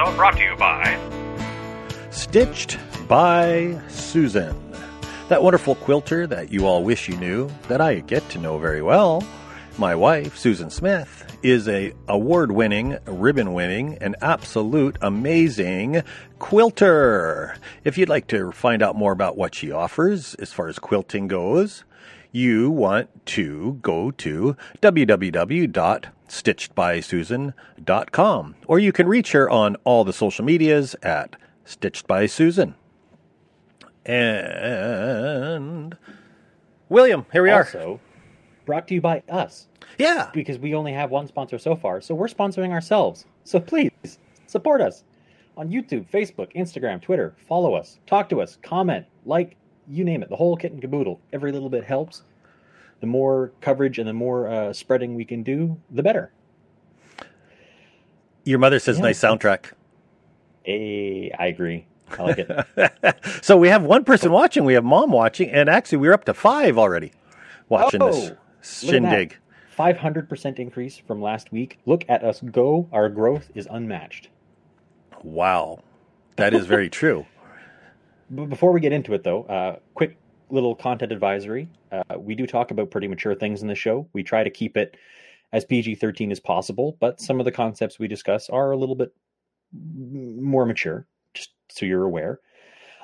Also brought to you by Stitched by Susan. That wonderful quilter that you all wish you knew, that I get to know very well. My wife, Susan Smith, is a award-winning, ribbon-winning, and absolute amazing quilter. If you'd like to find out more about what she offers as far as quilting goes, you want to go to www.stitchedbysusan.com or you can reach her on all the social medias at Stitched by Susan. And William, here we are. Also, brought to you by us Yeah. because we only have one sponsor so far, so we're sponsoring ourselves. So please support us on YouTube, Facebook, Instagram, Twitter. Follow us, talk to us, comment, like, you name it. The whole kit and caboodle. Every little bit helps. The more coverage and the more uh, spreading we can do, the better. Your mother says Yeah. nice soundtrack. Hey, I agree. I like it. so we have one person watching. We have mom watching, and actually we're up to five already watching this Oh, Look at that. shindig. 500% increase from last week. Look at us go. Our growth is unmatched. Wow, that is very true. B- Before we get into it, though, uh, quick little content advisory. Uh, we do talk about pretty mature things in the show. We try to keep it as PG 13 as possible, but some of the concepts we discuss are a little bit more mature, just so you're aware.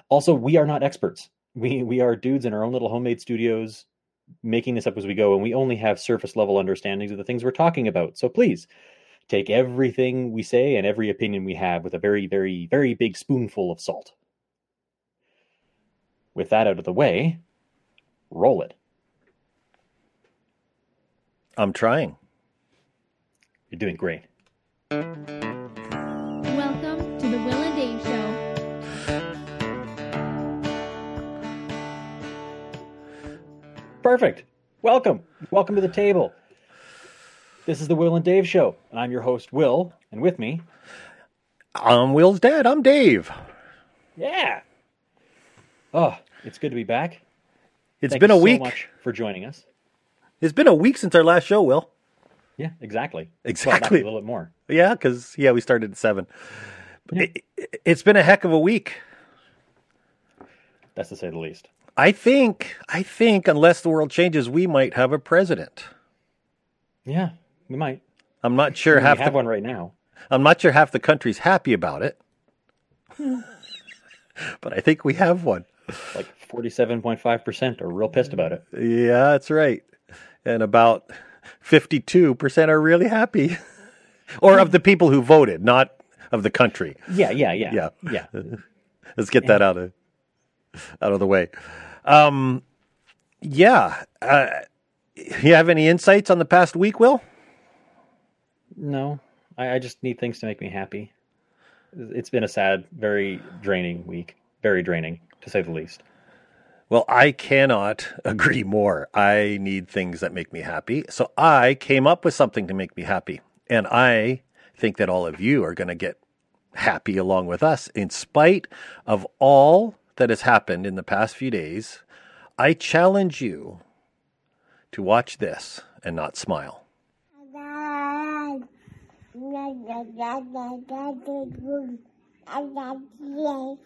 Also, we are not experts. We, we are dudes in our own little homemade studios making this up as we go, and we only have surface level understandings of the things we're talking about. So please take everything we say and every opinion we have with a very, very, very big spoonful of salt. With that out of the way, roll it. I'm trying. You're doing great. Welcome to the Will and Dave Show. Perfect. Welcome. Welcome to the table. This is the Will and Dave Show, and I'm your host, Will, and with me, I'm Will's dad. I'm Dave. yeah. Oh, it's good to be back. It's Thank been you a so week. much for joining us. It's been a week since our last show. Will. Yeah, exactly. Exactly. Well, a little bit more. Yeah, because yeah, we started at seven. But it, it's been a heck of a week. That's to say the least. I think. I think unless the world changes, we might have a president. Yeah, we might. I'm not sure we half have the, one right now. I'm not sure half the country's happy about it. but I think we have one. Like 47.5% are real pissed about it. Yeah, that's right. And about 52% are really happy. or of the people who voted, not of the country. Yeah, yeah, yeah. Yeah. Yeah. Let's get that out of out of the way. Um yeah, uh, you have any insights on the past week, Will? No, I, I just need things to make me happy. It's been a sad, very draining week. Very draining, to say the least. Well, I cannot agree more. I need things that make me happy. So I came up with something to make me happy. And I think that all of you are going to get happy along with us. In spite of all that has happened in the past few days, I challenge you to watch this and not smile.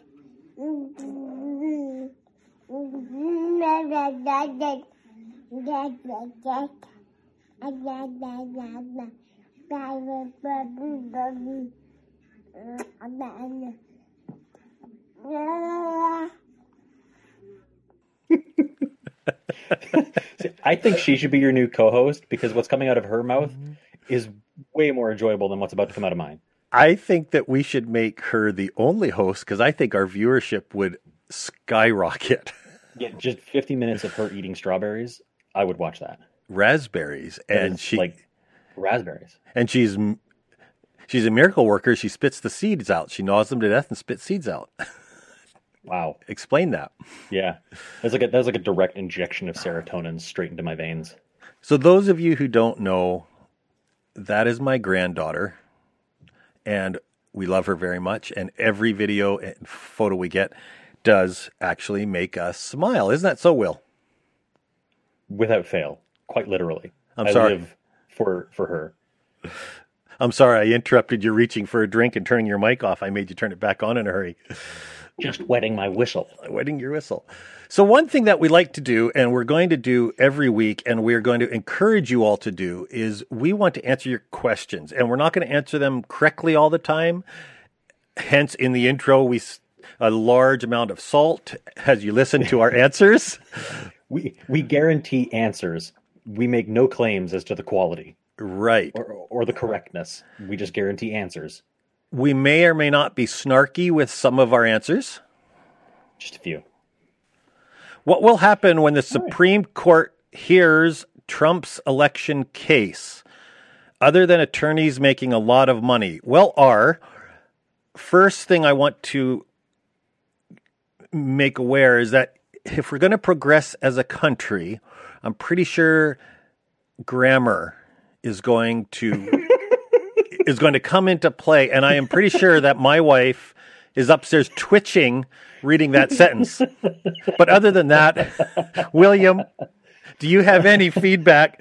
See, I think she should be your new co-host because what's coming out of her mouth mm-hmm. is way more enjoyable than what's about to come out of mine. I think that we should make her the only host because I think our viewership would skyrocket. Yeah, just 50 minutes of her eating strawberries, I would watch that. Raspberries, and she like raspberries. and she's she's a miracle worker. She spits the seeds out. She gnaws them to death and spits seeds out. Wow. Explain that. Yeah, that's like a, that's like a direct injection of serotonin straight into my veins. So those of you who don't know, that is my granddaughter, and we love her very much. And every video and photo we get does actually make us smile. Isn't that so, Will? without fail, quite literally. I'm I sorry. live for for her. I'm sorry I interrupted you reaching for a drink and turning your mic off. I made you turn it back on in a hurry. Just wetting my whistle. Wetting your whistle. So, one thing that we like to do, and we're going to do every week, and we're going to encourage you all to do, is we want to answer your questions. And we're not going to answer them correctly all the time. Hence, in the intro, we a large amount of salt as you listen to our answers. We we guarantee answers. We make no claims as to the quality Right. or, or the correctness. We just guarantee answers. We may or may not be snarky with some of our answers. Just a few. What will happen when the Supreme Court hears Trump's election case, other than attorneys making a lot of money? Well, are first thing I want to make aware is that if we're going to progress as a country, I'm pretty sure grammar is going to is going to come into play and I am pretty sure that my wife is upstairs twitching reading that sentence. But other than that, William, do you have any feedback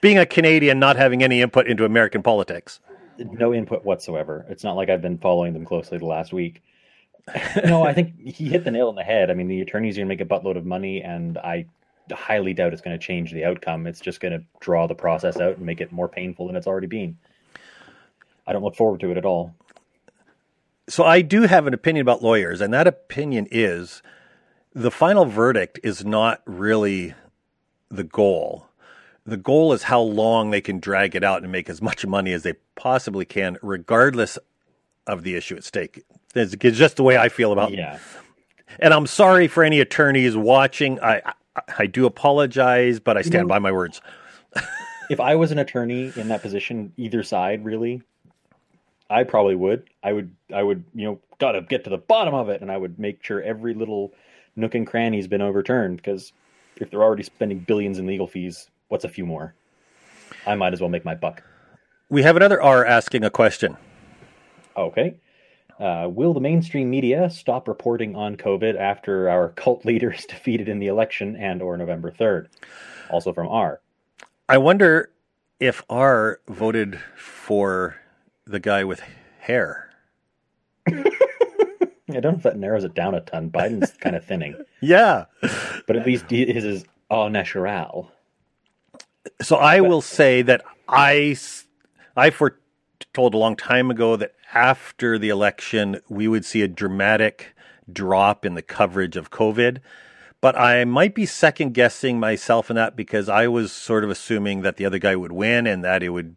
being a Canadian not having any input into American politics? No input whatsoever. It's not like I've been following them closely the last week. no, I think he hit the nail on the head. I mean, the attorney's are going to make a buttload of money, and I highly doubt it's going to change the outcome. It's just going to draw the process out and make it more painful than it's already been. I don't look forward to it at all. So I do have an opinion about lawyers, and that opinion is the final verdict is not really the goal. The goal is how long they can drag it out and make as much money as they possibly can, regardless of the issue at stake. It's just the way I feel about Yeah. And I'm sorry for any attorneys watching. I I, I do apologize, but I stand by my words. If I was an attorney in that position, either side really, I probably would. I would. I would. You know, gotta get to the bottom of it, and I would make sure every little nook and cranny's been overturned. Because if they're already spending billions in legal fees, what's a few more? I might as well make my buck. We have another R asking a question. Okay. Uh, will the mainstream media stop reporting on COVID after our cult leader is defeated in the election and or November 3rd? Also from R. I wonder if R voted for the guy with hair. I don't know if that narrows it down a ton. Biden's kind of thinning, Yeah. but at least his is au natural. So I will say that I, I foretold a long time ago that after the election we would see a dramatic drop in the coverage of COVID. But I might be second guessing myself in that because I was sort of assuming that the other guy would win and that it would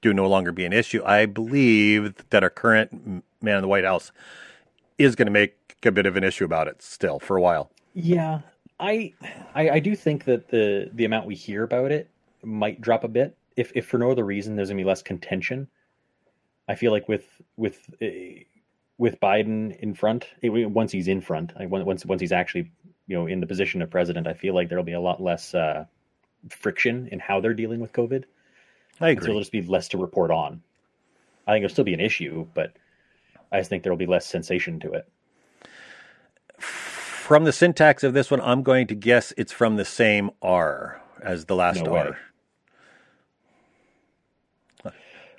do no longer be an issue. I believe that our current man in the White House is going to make a bit of an issue about it still for a while. Yeah, I, I I do think that the the amount we hear about it might drop a bit. If if for no other reason, there's gonna be less contention. I feel like with with uh, with Biden in front, eh, once he's in front, like once once he's actually you know in the position of president, I feel like there'll be a lot less uh, friction in how they're dealing with COVID. I agree. So there'll just be less to report on. I think it'll still be an issue, but I just think there'll be less sensation to it. From the syntax of this one, I'm going to guess it's from the same R as the last No. R.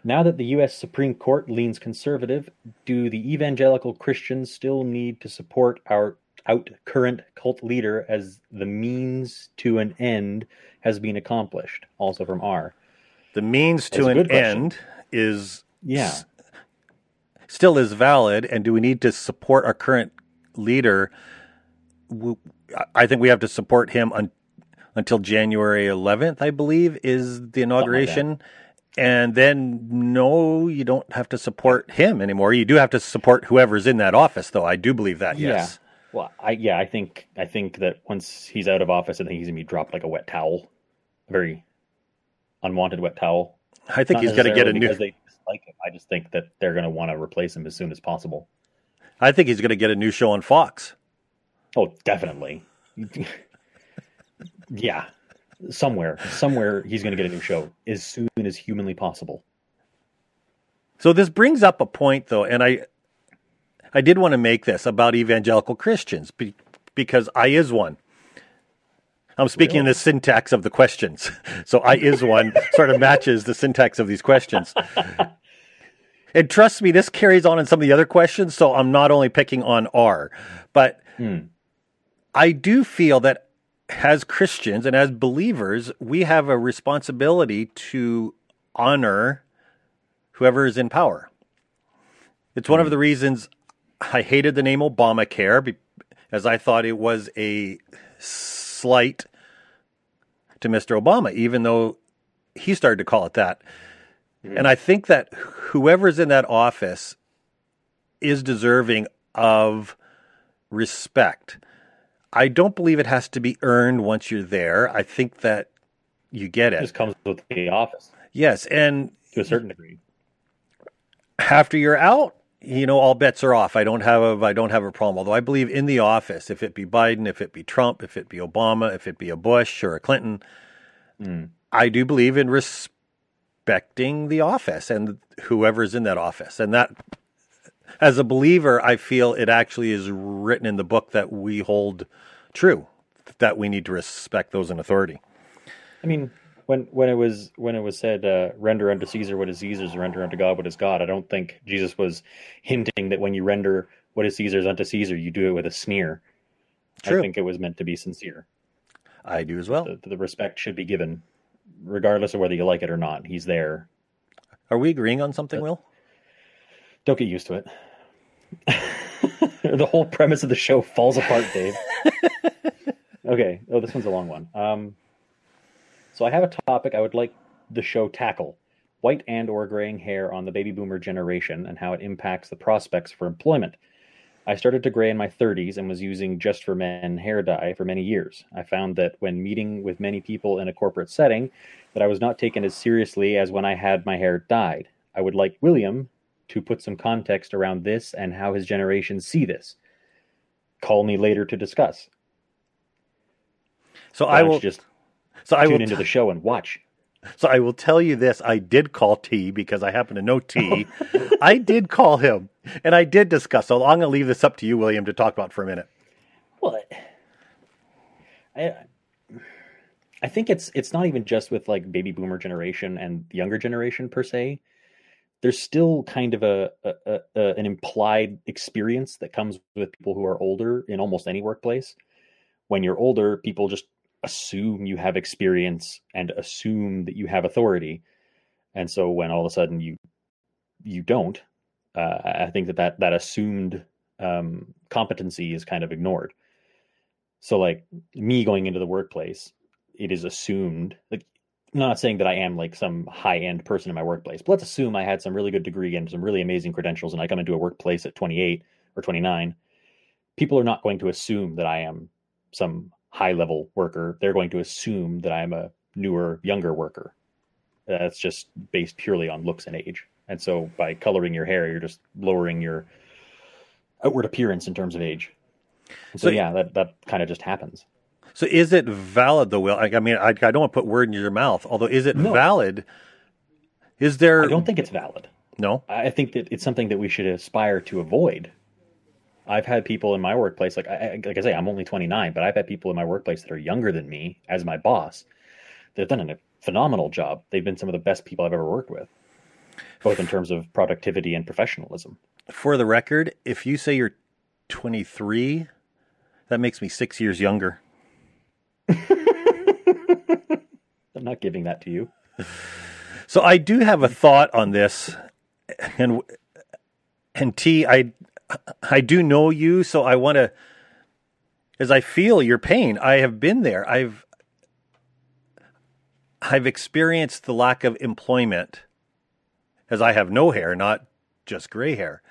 Now that the U.S. Supreme Court leans conservative, do the evangelical Christians still need to support our out current cult leader as the means to an end has been accomplished? Also from R. The means to an end is Yeah. s- still is valid, and do we need to support our current leader? I think we have to support him un, until January 11th, I believe, is the inauguration. and then, no, you don't have to support him anymore. You do have to support whoever's in that office, though. I do believe that. Yes. Yeah. Well, I yeah, I think I think that once he's out of office, I think he's gonna be dropped like a wet towel, very unwanted wet towel. I think Not he's going to get a new. because they dislike him. I just think that they're gonna want to replace him as soon as possible. I think he's going to get a new show on Fox. Oh, definitely. yeah. Somewhere, somewhere he's going to get a new show as soon as humanly possible. So this brings up a point, though, and I, I did want to make this about evangelical Christians be, because I is one. I'm speaking in the syntax of the questions. So I is one sort of matches the syntax of these questions. and trust me, this carries on in some of the other questions. So I'm not only picking on R, but Hmm. I do feel that as Christians and as believers, we have a responsibility to honor whoever is in power. It's one of the reasons I hated the name Obamacare, as I thought it was a slight to Mr. Obama, even though he started to call it that. Mm-hmm. And I think that whoever's in that office is deserving of respect. I don't believe it has to be earned once you're there. I think that you get It it. just comes with the office Yes, and to a certain degree. after you're out, you know, all bets are off. I don't have a I don't have a problem. Although I believe in the office, if it be Biden, if it be Trump, if it be Obama, if it be a Bush or a Clinton, Mm. I do believe in respecting the office and whoever's in that office. And that as a believer, I feel it actually is written in the book that we hold true, that we need to respect those in authority. I mean, when when it was when it was said, uh, "Render unto Caesar what is Caesar's, render unto God what is God," I don't think Jesus was hinting that when you render what is Caesar's unto Caesar, you do it with a sneer. True. I think it was meant to be sincere. I do as well. The, the respect should be given, regardless of whether you like it or not. He's there. Are we agreeing on something, Will? Don't get used to it. the whole premise of the show falls apart, Dave. okay. Oh, this one's a long one. Um, so I have a topic I would like the show tackle: white and or graying hair on the baby boomer generation and how it impacts the prospects for employment. I started to gray in my 30s and was using just for men hair dye for many years. I found that when meeting with many people in a corporate setting, that I was not taken as seriously as when I had my hair dyed. I would like William to put some context around this and how his generation see this. Call me later to discuss. So Why I will just so I tune into the show and watch. So I will tell you this: I did call T because I happen to know T. I did call him, and I did discuss. So I'm going to leave this up to you, William, to talk about for a minute. Well, I I think it's it's not even just with like baby boomer generation and younger generation per se. There's still kind of a, a, a an implied experience that comes with people who are older in almost any workplace. When you're older, people just assume you have experience and assume that you have authority, and so when all of a sudden you you don't, uh, I think that that, that assumed um, competency is kind of ignored. So like me going into the workplace, it is assumed like I'm not saying that I am like some high end person in my workplace, but let's assume I had some really good degree and some really amazing credentials and I come into a workplace at 28 or 29. People are not going to assume that I am some high level worker. They're going to assume that I'm a newer, younger worker. That's just based purely on looks and age. And so by coloring your hair, you're just lowering your outward appearance in terms of age. And so, So- yeah, that, that kind of just happens. So is it valid, though, Will? I, I mean, I, I don't want to put word in your mouth. Although, is it No. valid? Is there I don't think it's valid. no? I think that it's something that we should aspire to avoid. I've had people in my workplace, like I, like I say, I'm only 29, but I've had people in my workplace that are younger than me as my boss. They've done a phenomenal job. They've been some of the best people I've ever worked with, both in terms of productivity and professionalism. For the record, if you say you're 23, that makes me six years younger. I'm not giving that to you. So I do have a thought on this, and and T, I I do know you, so I want to, as I feel your pain. I have been there. I've I've experienced the lack of employment, as I have no hair, not just gray hair.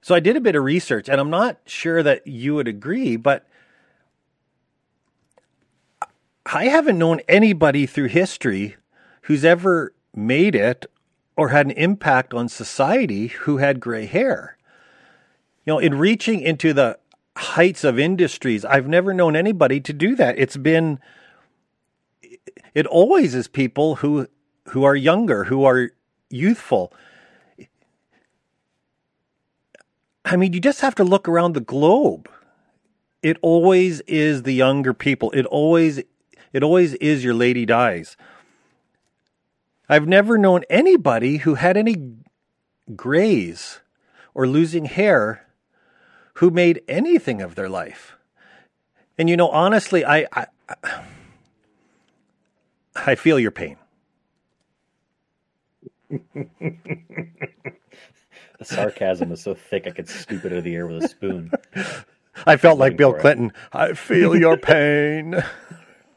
So I did a bit of research, and I'm not sure that you would agree, but I haven't known anybody through history who's ever made it or had an impact on society who had gray hair. You know, in reaching into the heights of industries, I've never known anybody to do that. It's been it always is people who who are younger, who are youthful. I mean, you just have to look around the globe. it always is the younger people. It always it always is your lady dies. I've never known anybody who had any grays or losing hair who made anything of their life. And you know, honestly, I I, I feel your pain. The sarcasm was so thick I could scoop it out of the air with a spoon. I felt like Bill for it. Clinton. I feel your pain.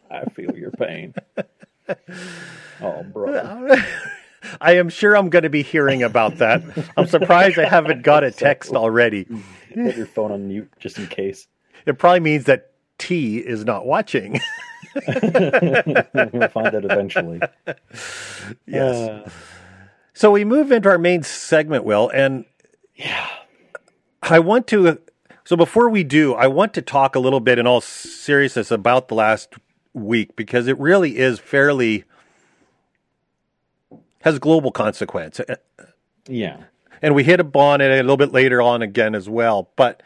I feel your pain. Oh, bro. I am sure I'm going to be hearing about that. I'm surprised I haven't got a text already. Put your phone on mute just in case. It probably means that T is not watching. we'll find out eventually. yes. Uh, So we move into our main segment, Will, and yeah. I want to. So before we do, I want to talk a little bit in all seriousness about the last week because it really is fairly has global consequence. Yeah. And we hit upon it a little bit later on again as well. But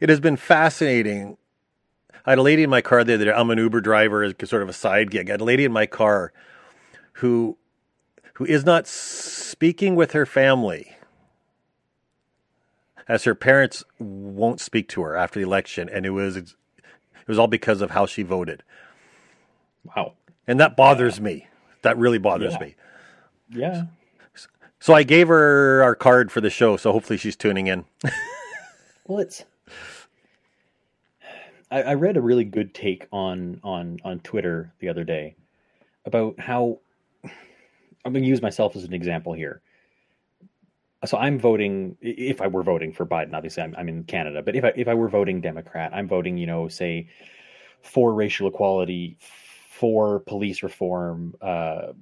it has been fascinating. I had a lady in my car the other day. I'm an Uber driver, as sort of a side gig. I had a lady in my car who who is not speaking with her family as her parents won't speak to her after the election, and it was it was all because of how she voted, Wow. and that bothers me. That really bothers Yeah. me. Yeah. So I gave her our card for the show, so hopefully she's tuning in. Well, it's. I, I read a really good take on on on Twitter the other day about how I'm going to use myself as an example here. So I'm voting. If I were voting for Biden, obviously I'm, I'm in Canada, but if I if I were voting Democrat, I'm voting. You know, say for racial equality, for police reform, uh,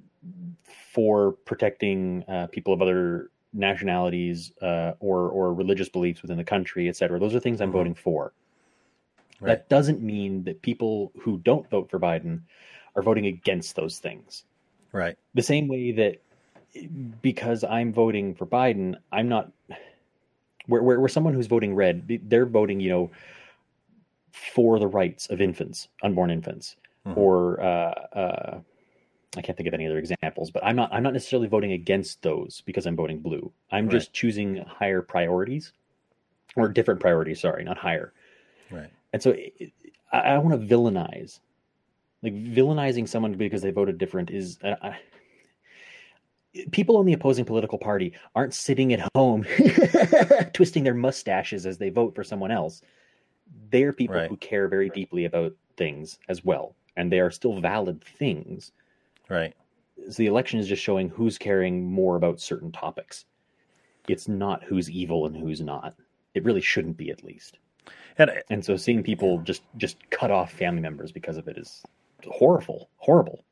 for protecting uh, people of other nationalities uh, or or religious beliefs within the country, et cetera. Those are things I'm Mhm. voting for. Right. That doesn't mean that people who don't vote for Biden are voting against those things. Right. The same way that because I'm voting for Biden, I'm not where where, where someone who's voting red, they're voting, you know, for the rights of infants, unborn infants, Mhm. or uh, uh, I can't think of any other examples. But I'm not I'm not necessarily voting against those because I'm voting blue. I'm Right. just choosing higher priorities or different priorities. Sorry, not higher. Right. And so it, I, I want to villainize, like villainizing someone because they voted different is. Uh, I, people on the opposing political party aren't sitting at home twisting their mustaches as they vote for someone else. They're people Right. who care very deeply about things as well, and they are still valid things. Right. So the election is just showing who's caring more about certain topics. It's not who's evil and who's not. It really shouldn't be, at least. And And so seeing people just just cut off family members because of it is horrible, horrible.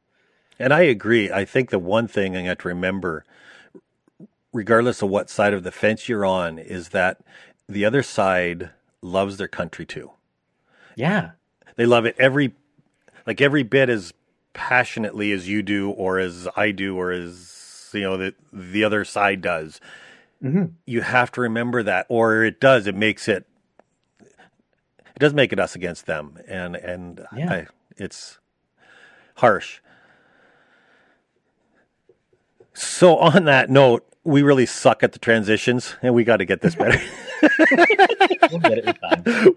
and I agree. I think the one thing I got to remember, regardless of what side of the fence you're on, is that the other side loves their country too. Yeah, They love it every, like every bit as passionately as you do, or as I do, or as you know that the other side does. mm-hmm. You have to remember that, or it does. It makes it. It does make it us against them, and and Yeah. I, it's harsh. So on that note, we really suck at the transitions, and we got to get this better. we'll get it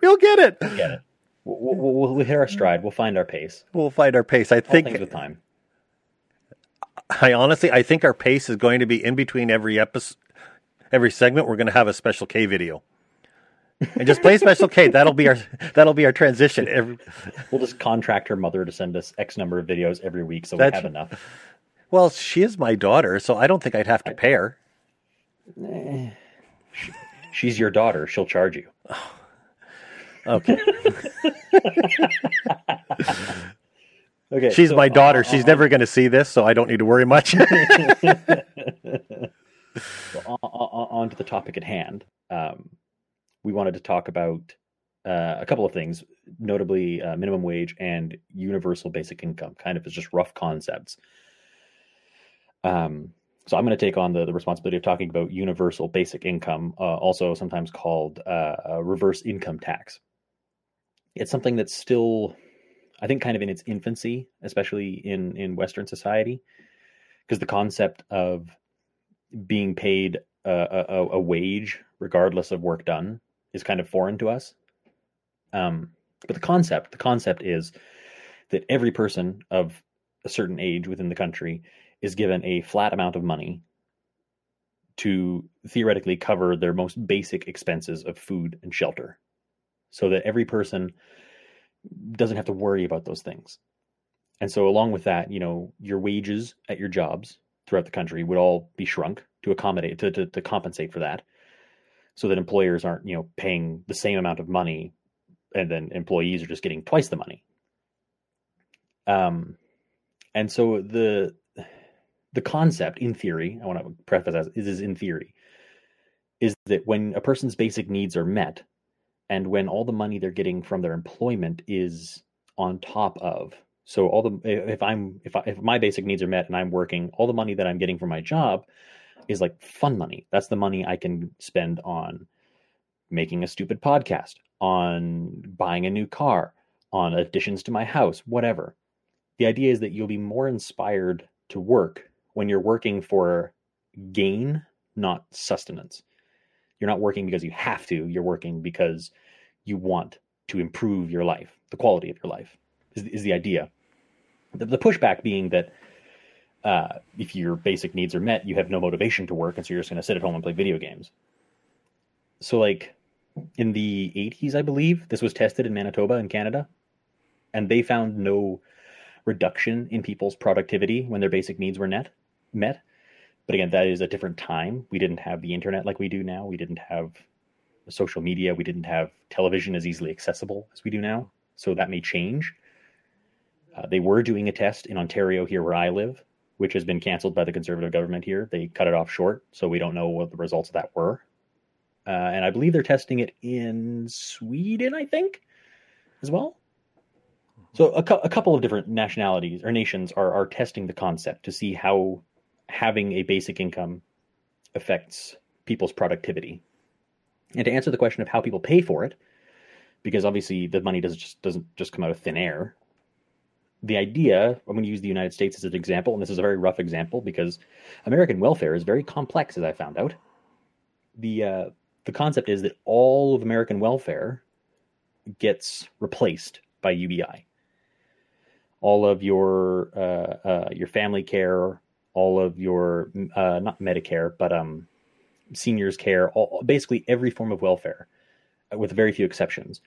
we'll get it. We'll get it. We'll, we'll, we'll hit our stride. We'll find our pace. We'll find our pace. I think. with time. I honestly, I think our pace is going to be in between every episode, every segment. We're going to have a special K video, and just play special K. That'll be our that'll be our transition. Every, We'll just contract her mother to send us X number of videos every week, so That's- we have enough. well, she is my daughter, so I don't think I'd have to pay her. Eh. She's your daughter. She'll charge you. Oh. Okay, Okay, she's so my daughter. on- She's on- never going to see this, so I don't need to worry much. So on, on, on to the topic at hand. Um, we wanted to talk about uh, a couple of things, notably uh, minimum wage and universal basic income, kind of as just rough concepts. Um, so I'm going to take on the, the responsibility of talking about universal basic income, uh, also sometimes called uh, a reverse income tax. It's something that's still, I think, kind of in its infancy, especially in in Western society, because the concept of being paid a, a, a wage regardless of work done is kind of foreign to us. Um, but the concept, the concept is that every person of a certain age within the country is given a flat amount of money to theoretically cover their most basic expenses of food and shelter so that every person doesn't have to worry about those things. And so along with that, you know, your wages at your jobs throughout the country would all be shrunk to accommodate to, to, to compensate for that so that employers aren't, you know, paying the same amount of money and then employees are just getting twice the money. Um and so the the concept in theory, I want to preface as is, is in theory, is that when a person's basic needs are met, and when all the money they're getting from their employment is on top of, so all the if I'm if I, if my basic needs are met and I'm working, all the money that I'm getting from my job is like fun money. That's the money I can spend on making a stupid podcast, on buying a new car, on additions to my house, whatever. The idea is that you'll be more inspired to work when you're working for gain, not sustenance. You're not working because you have to, you're working because you want to improve your life, the quality of your life is, is the idea. The, the pushback being that uh, if your basic needs are met, you have no motivation to work, and so you're just going to sit at home and play video games. So, like in the 80s, I believe, this was tested in Manitoba in Canada, and they found no reduction in people's productivity when their basic needs were net, met. But again, that is a different time. We didn't have the internet like we do now. We didn't have social media. We didn't have television as easily accessible as we do now. So that may change. Uh, they were doing a test in Ontario, here where I live, which has been canceled by the Conservative government here. They cut it off short, so we don't know what the results of that were. Uh, and I believe they're testing it in Sweden, I think, as well. So a, a couple of different nationalities or nations are are testing the concept to see how having a basic income affects people's productivity. And to answer the question of how people pay for it, because obviously the money doesn't just doesn't just come out of thin air. The idea, I'm going to use the United States as an example, and this is a very rough example because American welfare is very complex, as I found out. The uh, the concept is that all of American welfare gets replaced by UBI all of your uh, uh, your family care, all of your uh, not Medicare, but um, seniors care, all, basically every form of welfare, uh, with very few exceptions,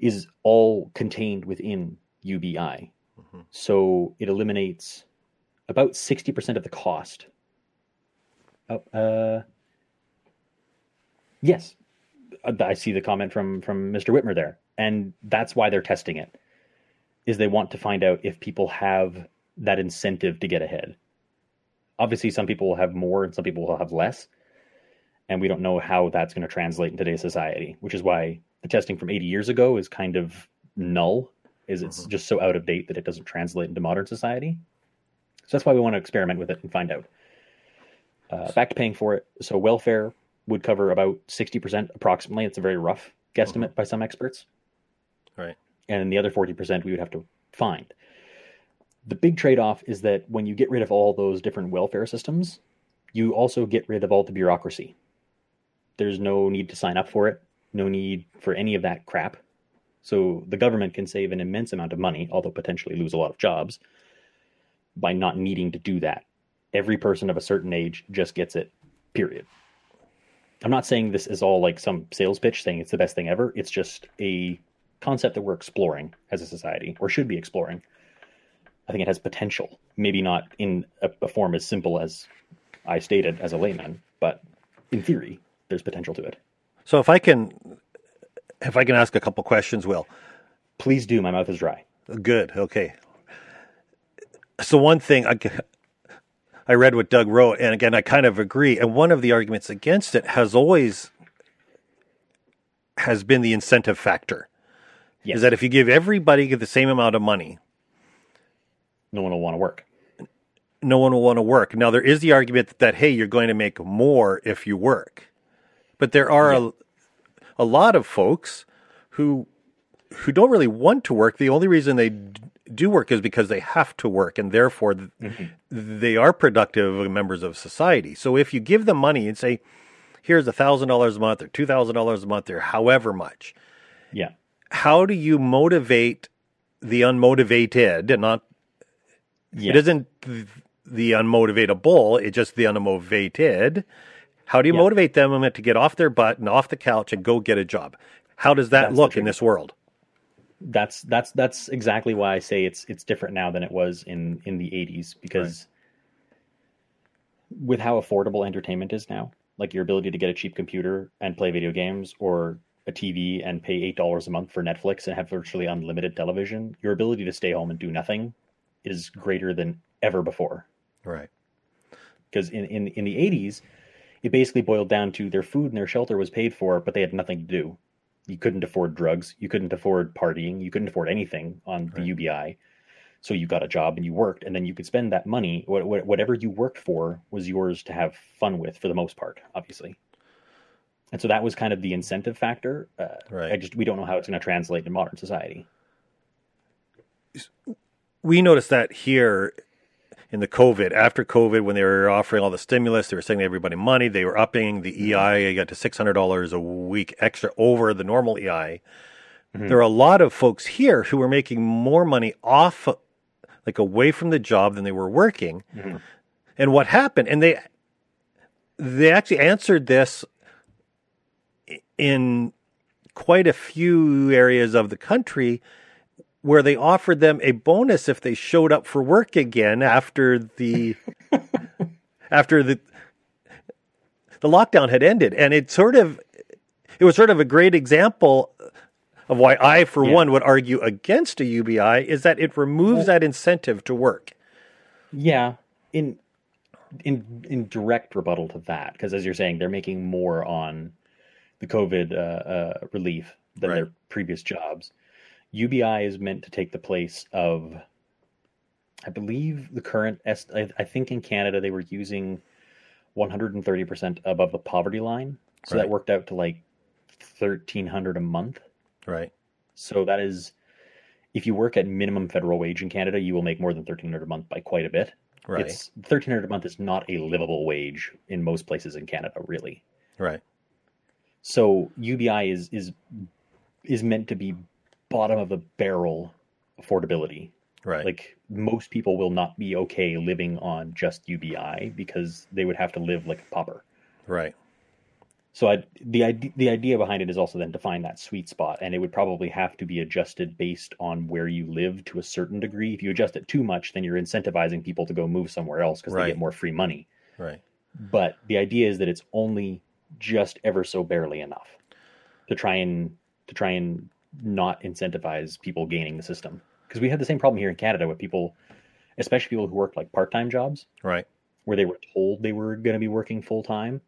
is all contained within UBI. Mm-hmm. So it eliminates about sixty percent of the cost. Oh, uh, yes, uh, I see the comment from from Mr. Whitmer there, and that's why they're testing it is they want to find out if people have that incentive to get ahead. Obviously, some people will have more and some people will have less. And we don't know how that's going to translate in today's society, which is why the testing from 80 years ago is kind of null, is it's mm-hmm. just so out of date that it doesn't translate into modern society. So that's why we want to experiment with it and find out. Uh, back to paying for it. So welfare would cover about 60% approximately. It's a very rough guesstimate mm-hmm. by some experts. Right and the other 40% we would have to find. The big trade off is that when you get rid of all those different welfare systems, you also get rid of all the bureaucracy. There's no need to sign up for it, no need for any of that crap. So the government can save an immense amount of money, although potentially lose a lot of jobs, by not needing to do that. Every person of a certain age just gets it, period. I'm not saying this is all like some sales pitch saying it's the best thing ever. It's just a concept that we're exploring as a society, or should be exploring. I think it has potential. Maybe not in a, a form as simple as I stated as a layman, but in theory, there's potential to it. So if I can, if I can ask a couple questions, Will, please do. My mouth is dry. Good. Okay. So one thing I, I read what Doug wrote, and again, I kind of agree. And one of the arguments against it has always has been the incentive factor. Yes. Is that if you give everybody the same amount of money, no one will want to work. No one will want to work. Now there is the argument that, that hey, you're going to make more if you work, but there are yeah. a, a lot of folks who who don't really want to work. The only reason they d- do work is because they have to work, and therefore th- mm-hmm. they are productive members of society. So if you give them money and say, "Here's a thousand dollars a month, or two thousand dollars a month, or however much," Yeah. how do you motivate the unmotivated and not Yeah. it isn't th- the unmotivatable it's just the unmotivated how do you Yeah. motivate them to get off their butt and off the couch and go get a job how does that That's look in this world that's that's that's exactly why I say it's it's different now than it was in in the 80s because with how affordable entertainment is now, like your ability to get a cheap computer and play video games or a TV and pay eight dollars a month for Netflix and have virtually unlimited television, your ability to stay home and do nothing is greater than ever before. right Because in, in in the 80s, it basically boiled down to their food and their shelter was paid for, but they had nothing to do. You couldn't afford drugs, you couldn't afford partying, you couldn't afford anything on the UBI. So you got a job and you worked, and then you could spend that money. wha- wha- Whatever you worked for was yours to have fun with, for the most part, obviously. And so that was kind of the incentive factor. Uh, Right. I just we don't know how it's going to translate in modern society. We noticed that here in the COVID, after COVID, when they were offering all the stimulus, they were sending everybody money. They were upping the EI. Mm-hmm. You got to six hundred dollars a week extra over the normal EI. Mm-hmm. There are a lot of folks here who were making more money off, like away from the job than they were working. Mm-hmm. And what happened? And they they actually answered this in quite a few areas of the country where they offered them a bonus if they showed up for work again after the after the the lockdown had ended and it sort of it was sort of a great example of why I for Yeah. one would argue against a UBI is that it removes that incentive to work. Yeah, in in in direct rebuttal to that, because as you're saying, they're making more on the COVID uh, uh, relief than Right. their previous jobs. UBI is meant to take the place of, I believe, the current. I, think in Canada they were using 130 percent above the poverty line, so Right. that worked out to like 1,300 a month. Right. So that is, if you work at minimum federal wage in Canada, you will make more than 1,300 a month by quite a bit. Right. It's thirteen hundred a month is not a livable wage in most places in Canada, really. right. So UBI is is is meant to be bottom of the barrel affordability. Right. Like most people will not be okay living on just UBI because they would have to live like a pauper. right. So I, the idea the idea behind it is also then to find that sweet spot, and it would probably have to be adjusted based on where you live to a certain degree. If you adjust it too much, then you're incentivizing people to go move somewhere else because they get more free money. Right. But the idea is that it's only just ever so barely enough to try and to try and not incentivize people gaining the system. Because we had the same problem here in Canada with people, especially people who worked like part time jobs Right. where they were told they were going to be working full time,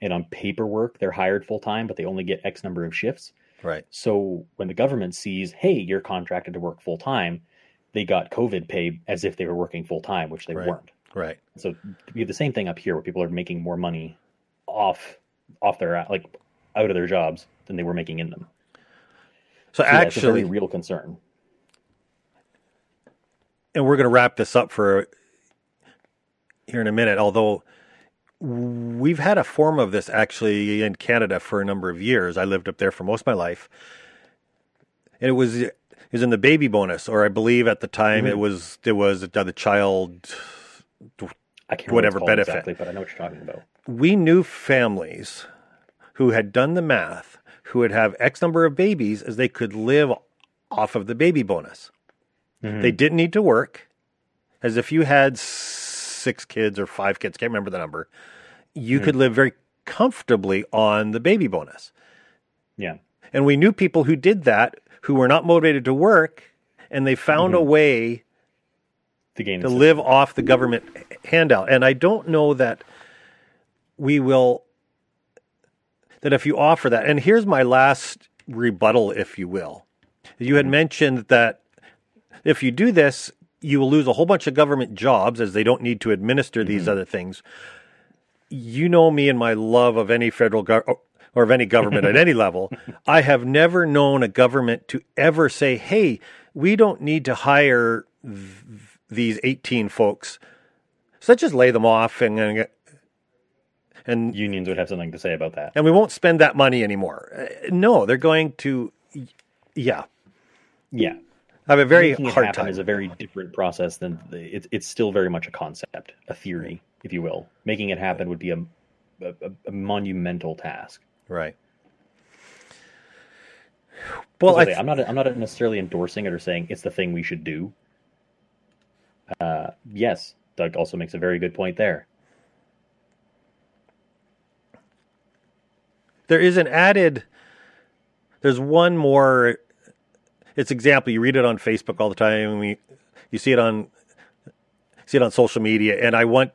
and on paperwork they're hired full time, but they only get X number of shifts. Right. So when the government sees, hey, you're contracted to work full time, they got COVID pay as if they were working full time, which they Right. weren't. Right. So we have the same thing up here where people are making more money off off their like out of their jobs than they were making in them. So So yeah, actually, real concern. and we're going to wrap this up for here in a minute. Although we've had a form of this actually in Canada for a number of years. I lived up there for most of my life, and it was it was in the baby bonus, or I believe at the time it mm-hmm. was it was the child. I can't whatever what benefit. exactly, but I know what you're talking about. We knew families who had done the math who would have X number of babies as they could live off of the baby bonus. Mm-hmm. They didn't need to work. As if you had six kids or five kids, can't remember the number, you could mm-hmm. live very comfortably on the baby bonus. Yeah. And we knew people who did that who were not motivated to work and they found a mm-hmm. way To gain to live off the government handout. And I don't know that we will, that if you offer that, and here's my last rebuttal, if you will. You had mentioned that if you do this, you will lose a whole bunch of government jobs as they don't need to administer these mm-hmm. other things. You know me and my love of any federal government. or of any government at any level, I have never known a government to ever say, "Hey, we don't need to hire th- these 18 folks. So let's just lay them off and and and, Unions would have something to say about that. and we won't spend that money anymore." Uh, No, they're going to yeah, Yeah. I have a very Making hard happen time. is a very different process than the, it's it's still very much a concept, a theory, if you will. Making it happen would be a a, a monumental task. right. Well, I That's what I say, I'm not I'm not necessarily endorsing it or saying it's the thing we should do. Uh, yes, Doug also makes a very good point there. There is an added there's one more it's example you read it on facebook all the time we, you see it on see it on social media and i want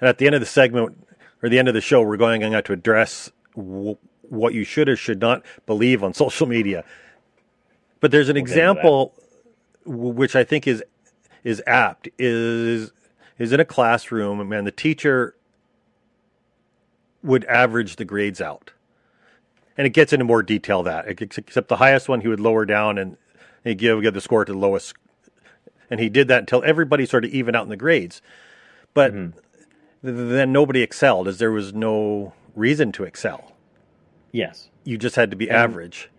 and at the end of the segment or the end of the show we're going to to address w- what you should or should not believe on social media but there's an We'll get into that. example which i think is is apt is is in a classroom and the teacher would average the grades out. And it gets into more detail that except the highest one he would lower down and he'd give, give the score to the lowest. And he did that until everybody sort of even out in the grades. But mm-hmm. th- then nobody excelled as there was no reason to excel. Yes. You just had to be average.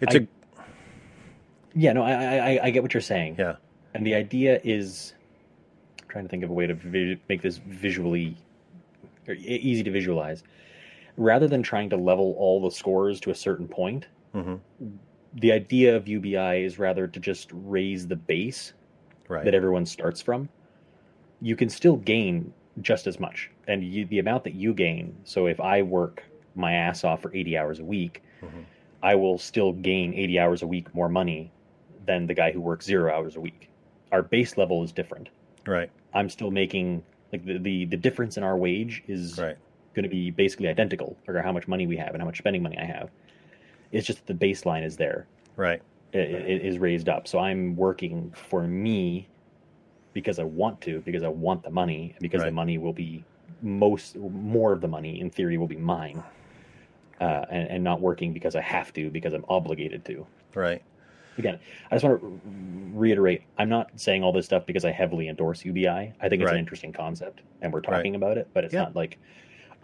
It's I- a Yeah. No, I I, I- I get what you're saying. yeah. And the idea is I'm trying to think of a way to vi- make this visually or easy to visualize. Rather than trying to level all the scores to a certain point, Mhm. the idea of UBI is rather to just raise the base Right. that everyone starts from. You can still gain just as much, and you, the amount that you gain. So if I work my ass off for 80 hours a week, Mhm. I will still gain 80 hours a week more money than the guy who works zero hours a week. Our base level is different. right. I'm still making like the the, the difference in our wage is Right. going to be basically identical, or how much money we have and how much spending money I have. It's just that the baseline is there, Right. it, it is raised up. So I'm working for me because I want to, because I want the money, and because Right. the money will be most more of the money in theory will be mine, uh, and, and not working because I have to, because I'm obligated to. Right. Again, I just want to reiterate: I'm not saying all this stuff because I heavily endorse UBI. I think it's Right. an interesting concept, and we're Right. talking about it. But it's Yeah. not like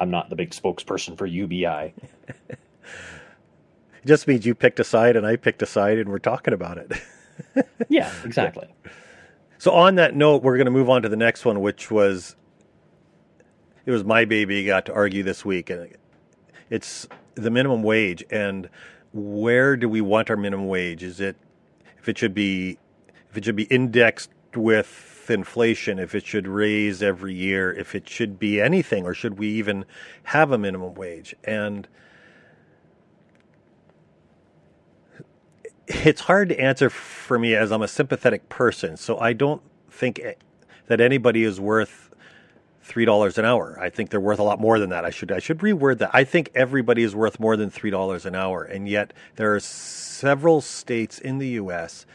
I'm not the big spokesperson for UBI. It just means you picked a side and I picked a side and we're talking about it. yeah, exactly. So on that note, we're going to move on to the next one, which was it was my baby got to argue this week, and it's the minimum wage and where do we want our minimum wage? Is it if it should be if it should be indexed with inflation, if it should raise every year, if it should be anything, or should we even have a minimum wage? And it's hard to answer for me as I'm a sympathetic person. So I don't think that anybody is worth three dollars an hour. I think they're worth a lot more than that. I should I should reword that. I think everybody is worth more than three dollars an hour, and yet there are several states in the U.S.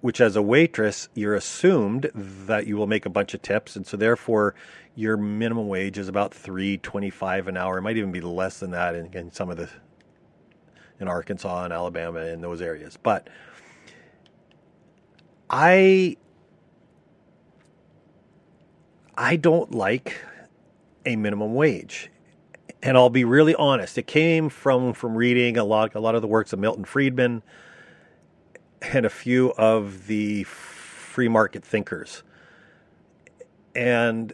which, as a waitress, you're assumed that you will make a bunch of tips, and so therefore your minimum wage is about three twenty-five an hour. It might even be less than that in, in some of the in Arkansas and Alabama in those areas. But I I don't like a minimum wage. And I'll be really honest, it came from from reading a lot a lot of the works of Milton Friedman and a few of the free market thinkers. And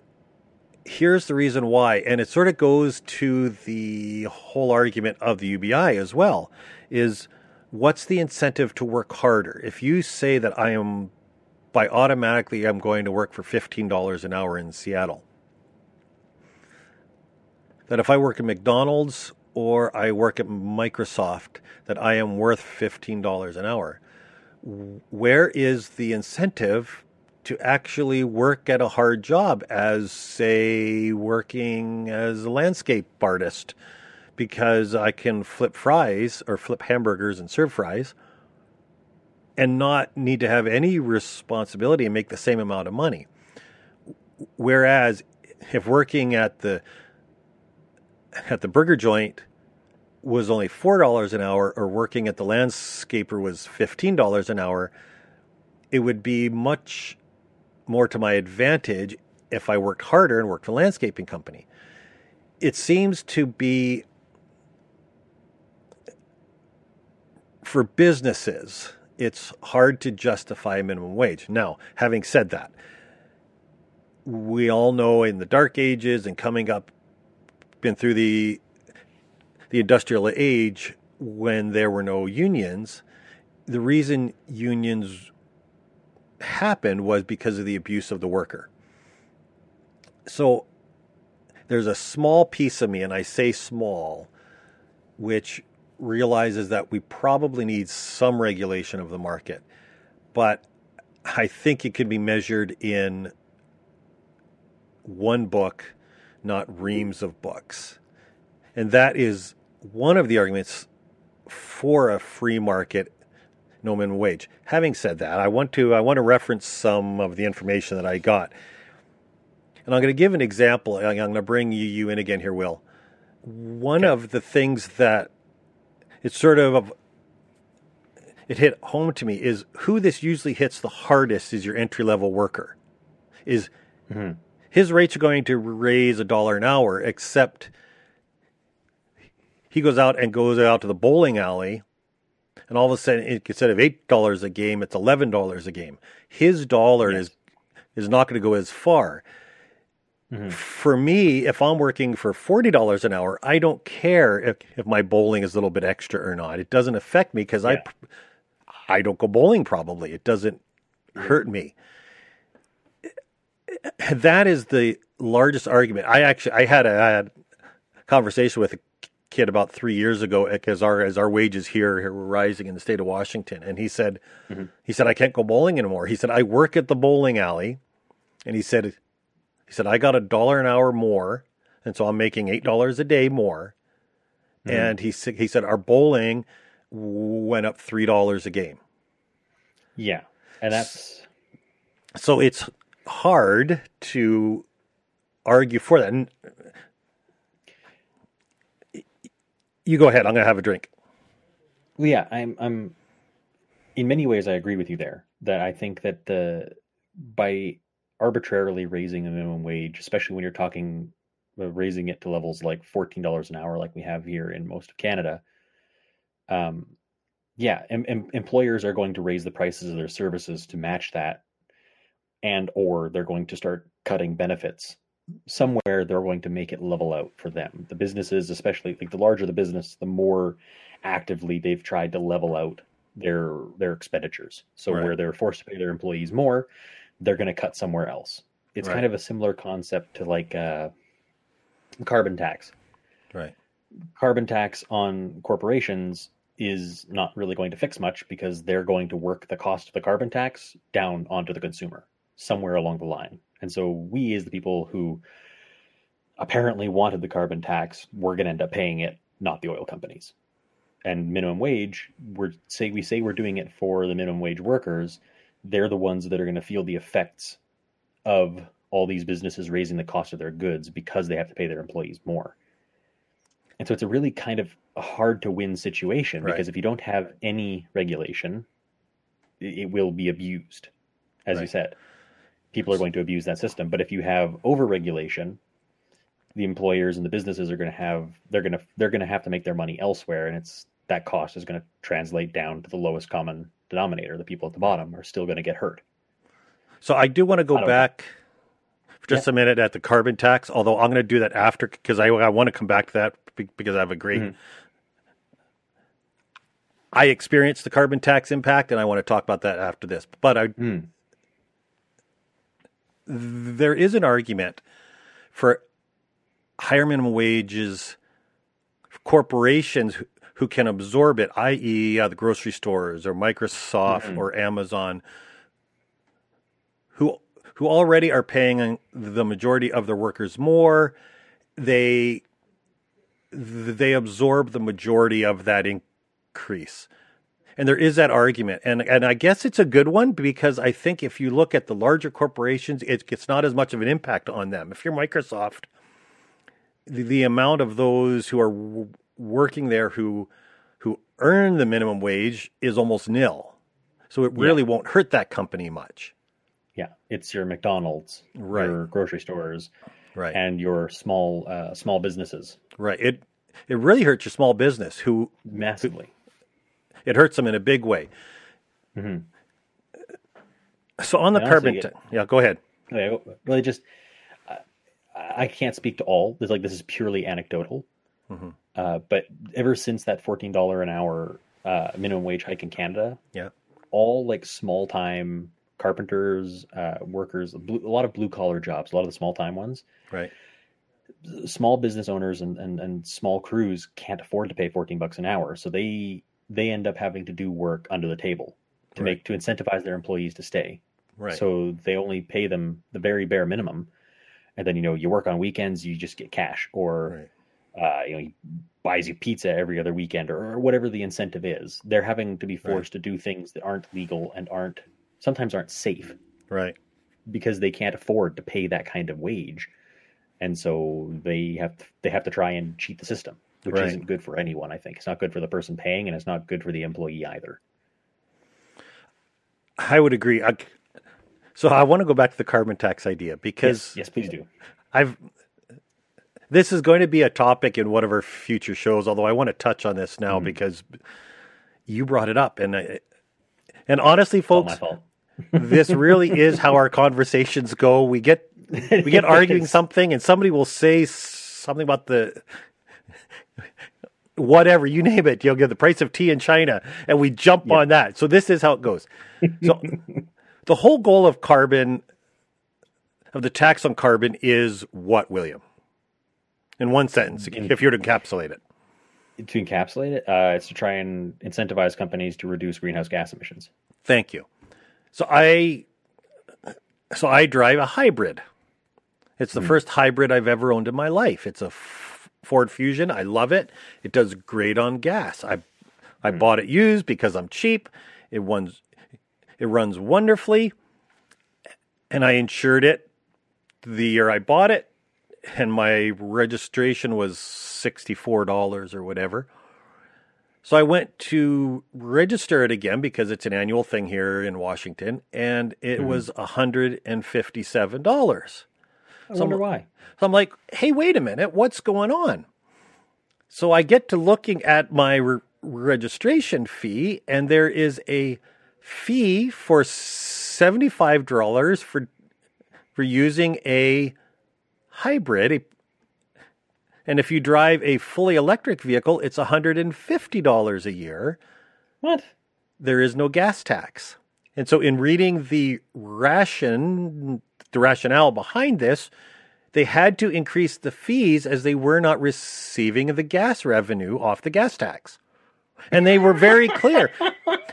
here's the reason why, and it sort of goes to the whole argument of the UBI as well, is what's the incentive to work harder? If you say that I am by automatically I'm going to work for $15 an hour in Seattle, that if I work at McDonald's or I work at Microsoft, that I am worth $15 an hour. Where is the incentive to actually work at a hard job as, say, working as a landscape artist because I can flip fries or flip hamburgers and serve fries and not need to have any responsibility and make the same amount of money. Whereas if working at the at the burger joint was only four dollars an hour, or working at the landscaper was fifteen dollars an hour, it would be much more to my advantage if I worked harder and worked for a landscaping company. It seems to be for businesses, it's hard to justify a minimum wage. Now, having said that, we all know in the dark ages and coming up, been through the the industrial age when there were no unions. The reason unions happened was because of the abuse of the worker. So there's a small piece of me, and I say small, which realizes that we probably need some regulation of the market. But I think it can be measured in one book, not reams of books. And that is one of the arguments for a free market no minimum wage. Having said that, I want to I want to reference some of the information that I got. And I'm going to give an example. I'm going to bring you, you in again here, Will. One okay. of the things that it's sort of it hit home to me is who this usually hits the hardest is your entry level worker. Is mm-hmm. his rates are going to raise a dollar an hour, except he goes out and goes out to the bowling alley, and all of a sudden, instead of eight dollars a game, it's eleven dollars a game. His dollar yes. is is not going to go as far. Mm-hmm. For me, if I'm working for forty dollars an hour, I don't care if, if my bowling is a little bit extra or not. It doesn't affect me because yeah. I I don't go bowling. Probably it doesn't hurt me. That is the largest argument. I actually I had a, I had a conversation with a kid about three years ago as our as our wages here, here were rising in the state of Washington, and he said mm-hmm. he said I can't go bowling anymore. He said I work at the bowling alley, and he said he said, I got a dollar an hour more, and so I'm making eight dollars a day more. Mm-hmm. And he he said our bowling went up three dollars a game. Yeah, and that's so it's hard to argue for that. And you go ahead. I'm going to have a drink. Well, yeah, I'm. I'm. In many ways, I agree with you there. That I think that the by arbitrarily raising the minimum wage, especially when you're talking uh, raising it to levels like fourteen dollars an hour, like we have here in most of Canada. Um, yeah, em- em- employers are going to raise the prices of their services to match that, and or they're going to start cutting benefits somewhere. They're going to make it level out for them. The businesses, especially like the larger the business, the more actively they've tried to level out their their expenditures. So right. where they're forced to pay their employees more, they're going to cut somewhere else. It's right. kind of a similar concept to like uh, carbon tax. Right. Carbon tax on corporations is not really going to fix much because they're going to work the cost of the carbon tax down onto the consumer somewhere along the line. And so we, as the people who apparently wanted the carbon tax, we're going to end up paying it, not the oil companies. And minimum wage, we're say we say we're doing it for the minimum wage workers they're the ones that are going to feel the effects of all these businesses raising the cost of their goods because they have to pay their employees more. And so it's a really kind of hard to win situation right. because if you don't have any regulation, it will be abused. As right. you said, people are going to abuse that system. But if you have over regulation, the employers and the businesses are going to have they're going to they're going to have to make their money elsewhere, and it's that cost is going to translate down to the lowest common denominator. The people at the bottom are still going to get hurt. So I do want to go back know. for just yeah. a minute at the carbon tax, although I'm going to do that after because I, I want to come back to that because I have a great. Mm-hmm. I experienced the carbon tax impact, and I want to talk about that after this. But I, mm. there is an argument for higher minimum wages corporations who can absorb it, i.e., uh, the grocery stores or Microsoft mm-hmm. or Amazon, who who already are paying the majority of their workers more. They they absorb the majority of that increase. And there is that argument. And and I guess it's a good one because I think if you look at the larger corporations, it, it's not as much of an impact on them. If you're Microsoft, the, the amount of those who are working there who who earn the minimum wage is almost nil. So it really won't hurt that company much. Yeah, it's your McDonald's, Right. your grocery stores, Right. and your small uh, small businesses right. It it really hurts your small business who massively. it hurts them in a big way. Mhm. So on the carbon, get- yeah, go ahead. Okay, really just I I can't speak to all. There's like this is purely anecdotal. Mhm. Uh, but ever since that fourteen dollar an hour uh, minimum wage hike in Canada, Yeah. all like small time carpenters, uh, workers, blue, a lot of blue collar jobs, a lot of the small time ones, Right. small business owners and, and, and small crews can't afford to pay 14 bucks an hour. So they, they end up having to do work under the table to Right. make, to incentivize their employees to stay. Right. So they only pay them the very bare minimum. And then, you know, you work on weekends, you just get cash or, right. Uh, you know, he buys you pizza every other weekend or, or whatever the incentive is. They're having to be Right. forced to do things that aren't legal and aren't, sometimes aren't safe Right. because they can't afford to pay that kind of wage, and so they have they have to try and cheat the system, which Right. isn't good for anyone. I think it's not good for the person paying, and it's not good for the employee either. I would agree. I, so I want to go back to the carbon tax idea because yes, yes, please do. I've this is going to be a topic in one of our future shows. Although I want to touch on this now because you brought it up, and I, and honestly, folks, this really is how our conversations go. We get we get arguing something, and somebody will say something about the whatever you name it. You'll get the price of tea in China, and we jump on that. So this is how it goes. So the whole goal of carbon of the tax on carbon is what, William? In one sentence, if you were to encapsulate it. To encapsulate it, uh, it's to try and incentivize companies to reduce greenhouse gas emissions. Thank you. So I so I drive a hybrid. It's the first hybrid I've ever owned in my life. It's a F- Ford Fusion. I love it. It does great on gas. I I bought it used because I'm cheap. It runs it runs wonderfully. And I insured it the year I bought it and my registration was $64 or whatever. So I went to register it again because it's an annual thing here in Washington, and it mm-hmm. was $157. I wonder why. So I'm like, hey, wait a minute, what's going on? So I get to looking at my re- registration fee, and there is a fee for $75 for, for using a hybrid. and if you drive a fully electric vehicle, it's $150 a year What? there is no gas tax. And so, in reading the ration, the rationale behind this, they had to increase the fees as they were not receiving the gas revenue off the gas tax. And they were very clear.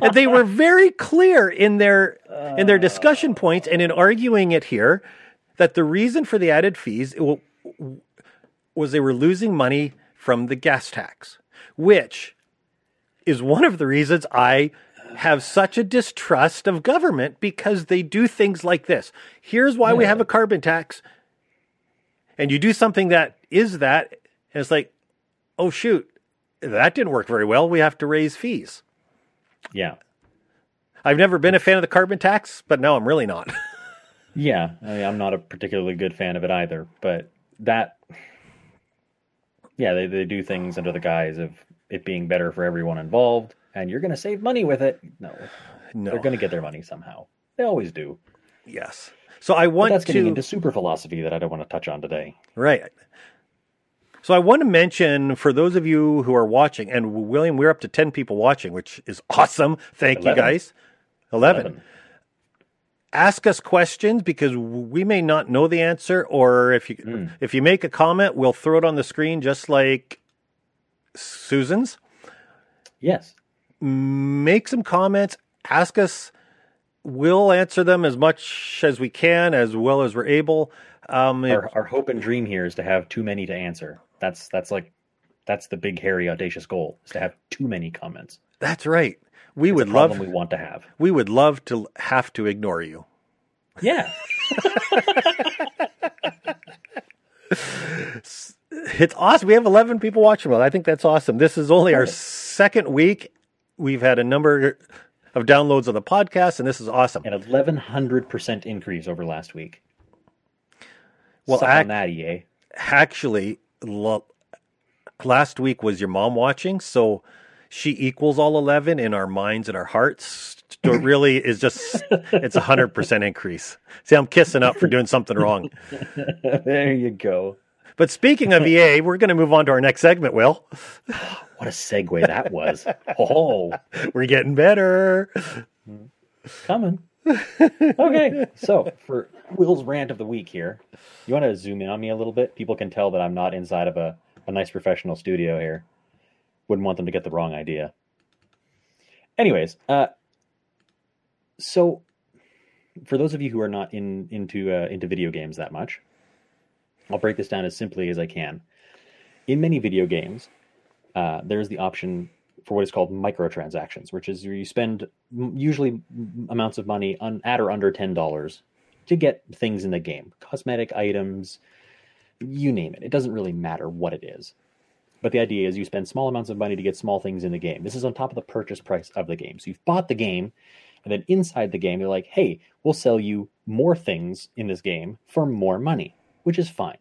and they were very clear in their in their discussion points and in arguing it here that the reason for the added fees w- was they were losing money from the gas tax, which is one of the reasons I have such a distrust of government because they do things like this. Here's why we have a carbon tax. And you do something that is that, and it's like, oh, shoot, that didn't work very well. We have to raise fees. Yeah. I've never been a fan of the carbon tax, but now I'm really not. Yeah, I mean, I'm not a particularly good fan of it either, but that, yeah, they, they do things under the guise of it being better for everyone involved, and you're going to save money with it. No, no. they're going to get their money somehow. They always do. yes. So I But want that's getting to into super philosophy that I don't want to touch on today. Right. So I want to mention for those of you who are watching, and William, we're up to 10 people watching, which is awesome. Thank you guys. 11. Eleven. Ask us questions because we may not know the answer, or if you Mm. if you make a comment, we'll throw it on the screen just like Susan's. Yes. Make some comments, ask us. We'll answer them as much as we can, as well as we're able. Um, Our, our hope and dream here is to have too many to answer. That's that's like that's the big hairy audacious goal is to have too many comments. that's right. We would love we want to have. we would love to have to ignore you. Yeah. It's awesome. We have 11 people watching. Well, I think that's awesome. This is only our second week. We've had a number of downloads of the podcast, and this is awesome. An eleven hundred percent increase over last week. Well, Suck ac- on that, EA. Actually, lo- last week was your mom watching, so she equals all 11 in our minds and our hearts. So it really is just, it's a 100% increase. See, I'm kissing up for doing something wrong. there you go. But speaking of EA, we're going to move on to our next segment, Will. What a segue that was. Oh, We're getting better. coming. okay, so for Will's rant of the week here, you want to zoom in on me a little bit? People can tell that I'm not inside of a, a nice professional studio here. Wouldn't want them to get the wrong idea. Anyways, uh, so for those of you who are not in into uh, into video games that much, I'll break this down as simply as I can. In many video games, uh, there's the option for what is called microtransactions, which is you spend usually amounts of money on at or under ten dollars to get things in the game, cosmetic items, you name it. It doesn't really matter what it is. But the idea is you spend small amounts of money to get small things in the game. This is on top of the purchase price of the game. So you've bought the game, and then inside the game, they're like, hey, we'll sell you more things in this game for more money, which is fine.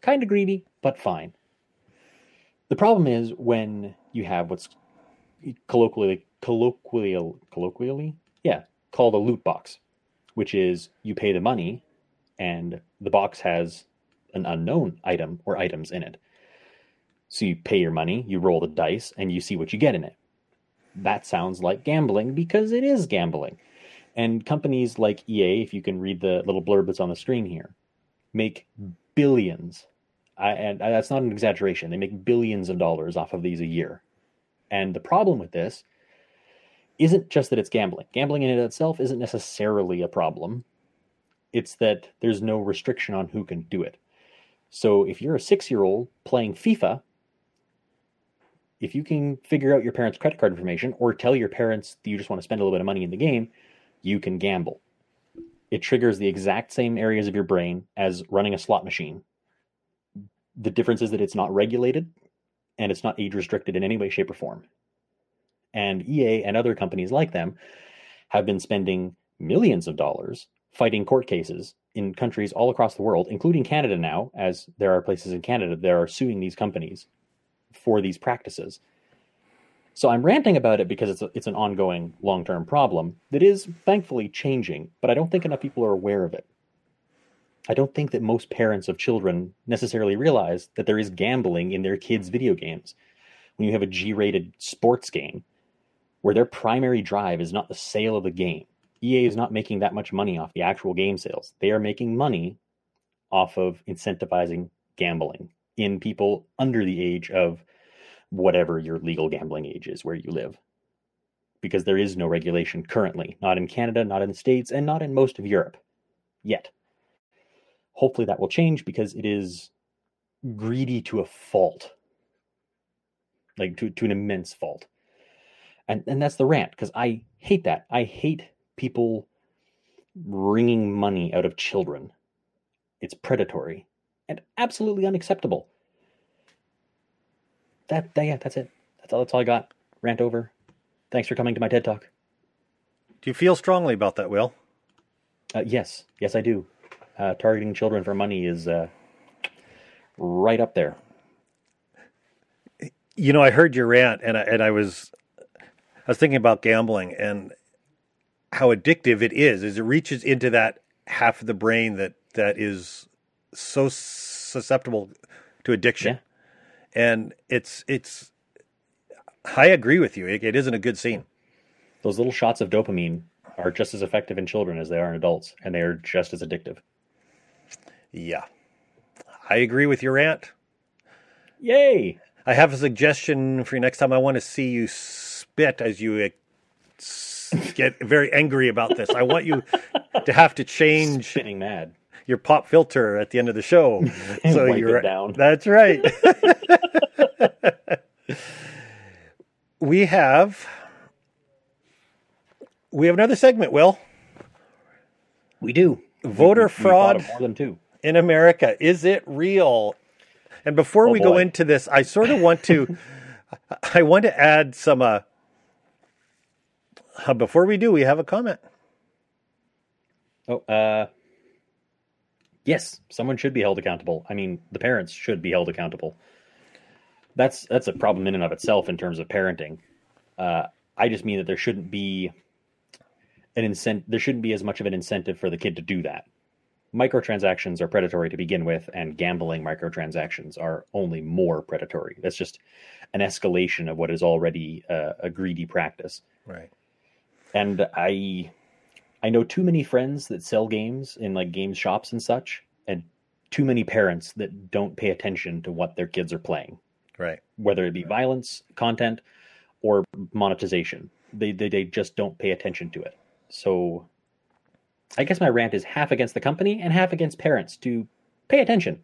Kind of greedy, but fine. The problem is when you have what's colloquially colloquially colloquially yeah called a loot box which is you pay the money and the box has an unknown item or items in it so you pay your money you roll the dice and you see what you get in it that sounds like gambling because it is gambling and companies like EA if you can read the little blurb that's on the screen here make billions I, and that's not an exaggeration they make billions of dollars off of these a year and the problem with this isn't just that it's gambling. Gambling in of itself isn't necessarily a problem. It's that there's no restriction on who can do it. So if you're a six year old playing FIFA, if you can figure out your parents' credit card information or tell your parents that you just want to spend a little bit of money in the game, you can gamble. It triggers the exact same areas of your brain as running a slot machine. The difference is that it's not regulated and it's not age restricted in any way, shape, or form. And EA and other companies like them have been spending millions of dollars fighting court cases in countries all across the world, including Canada now, as there are places in Canada that are suing these companies for these practices. So I'm ranting about it because it's a, it's an ongoing long-term problem that is thankfully changing, but I don't think enough people are aware of it. I don't think that most parents of children necessarily realize that there is gambling in their kids' video games. When you have a G rated sports game where their primary drive is not the sale of the game, EA is not making that much money off the actual game sales. They are making money off of incentivizing gambling in people under the age of whatever your legal gambling age is where you live. Because there is no regulation currently, not in Canada, not in the States, and not in most of Europe yet. Hopefully that will change because it is greedy to a fault. Like to, to an immense fault. And and that's the rant because i hate that. I hate people wringing money out of children. It's predatory and absolutely unacceptable. That, that yeah that's it. That's all that's all i got. Rant over. Thanks for coming to my ted talk. Do you feel strongly about that, Will? uh, yes. Yes i do. Uh, targeting children for money is uh, right up there. You know, I heard your rant, and I, and I was I was thinking about gambling and how addictive it is. As it reaches into that half of the brain that that is so susceptible to addiction, and it's it's. I agree with you. It, it isn't a good scene. those little shots of dopamine are just as effective in children as they are in adults, and they are just as addictive. Yeah, I agree with your aunt. Yay! I have a suggestion for you next time. I want to see you spit as you get very angry about this. I want you to have to change Spinning mad. Your pop filter at the end of the show. so you're down. That's right. we have we have another segment, Will. We do Voter We- fraud of more than two. in America. Is it real? And before Oh, we go into this, I sort of want to, I want to add some. Uh, uh, before we do, we have a comment. Oh, uh, yes, someone should be held accountable. I mean, the parents should be held accountable. That's that's a problem in and of itself in terms of parenting. Uh, I just mean that there shouldn't be an incentive. There shouldn't be as much of an incentive for the kid to do that. Microtransactions are predatory to begin with, and gambling microtransactions are only more predatory. That's just an escalation of what is already uh, a greedy practice Right. and I I know too many friends that sell games in like game shops and such, and too many parents that don't pay attention to what their kids are playing, Right. whether it be violence content or monetization. They they, they just don't pay attention to it. So I guess my rant is half against the company and half against parents to pay attention.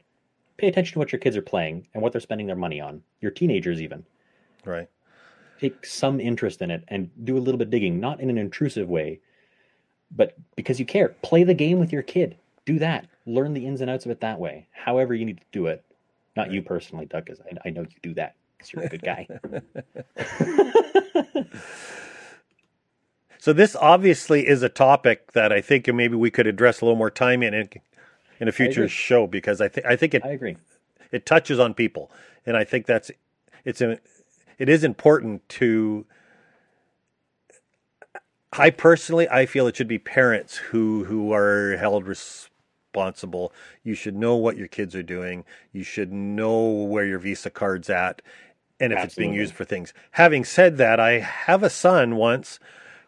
Pay attention to what your kids are playing and what they're spending their money on. Your teenagers even Right. take some interest in it and do a little bit of digging, not in an intrusive way, but because you care. Play the game with your kid. Do that. Learn the ins and outs of it that way. However you need to do it. Not you personally, Doug, because I, I know you do that because you're a good guy. So this obviously is a topic that I think maybe we could address a little more time in in, in a future show because I think I think it I agree. it touches on people, and I think that's it's a, it is important to. I personally, I feel it should be parents who who are held responsible. You should know what your kids are doing. You should know where your Visa card's at, and if it's being used for things. Having said that, I have a son once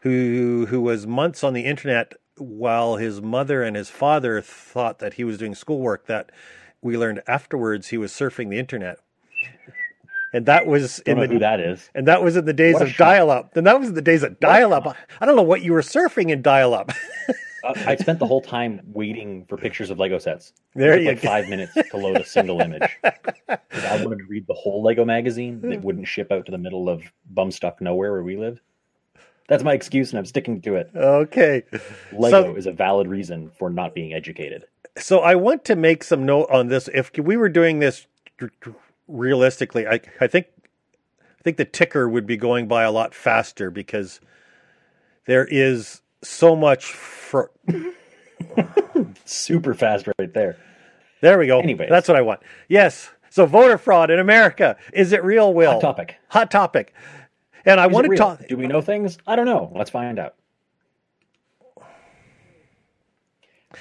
who who was months on the internet while his mother and his father thought that he was doing schoolwork that we learned afterwards he was surfing the internet and that was Don't in know the who that is. and that was in the days of schmuck. dial-up and that was in the days of dial-up i don't know what you were surfing in dial-up Uh, I spent the whole time waiting for pictures of Lego sets. There you like go. five minutes to load a single image. I wanted to read the whole Lego magazine that wouldn't ship out to the middle of bumstuck nowhere where we lived. That's my excuse, and I'm sticking to it. okay Lego So- is a valid reason for not being educated. so I want to make some note on this. If we were doing this realistically, I, I think I think the ticker would be going by a lot faster because there is so much. Fr- Super fast right there. there we go. Anyways. that's what I want. Yes. So voter fraud in America is it real? Will Hot topic. Hot topic. And I Is want to talk. Do we know things? I don't know. Let's find out.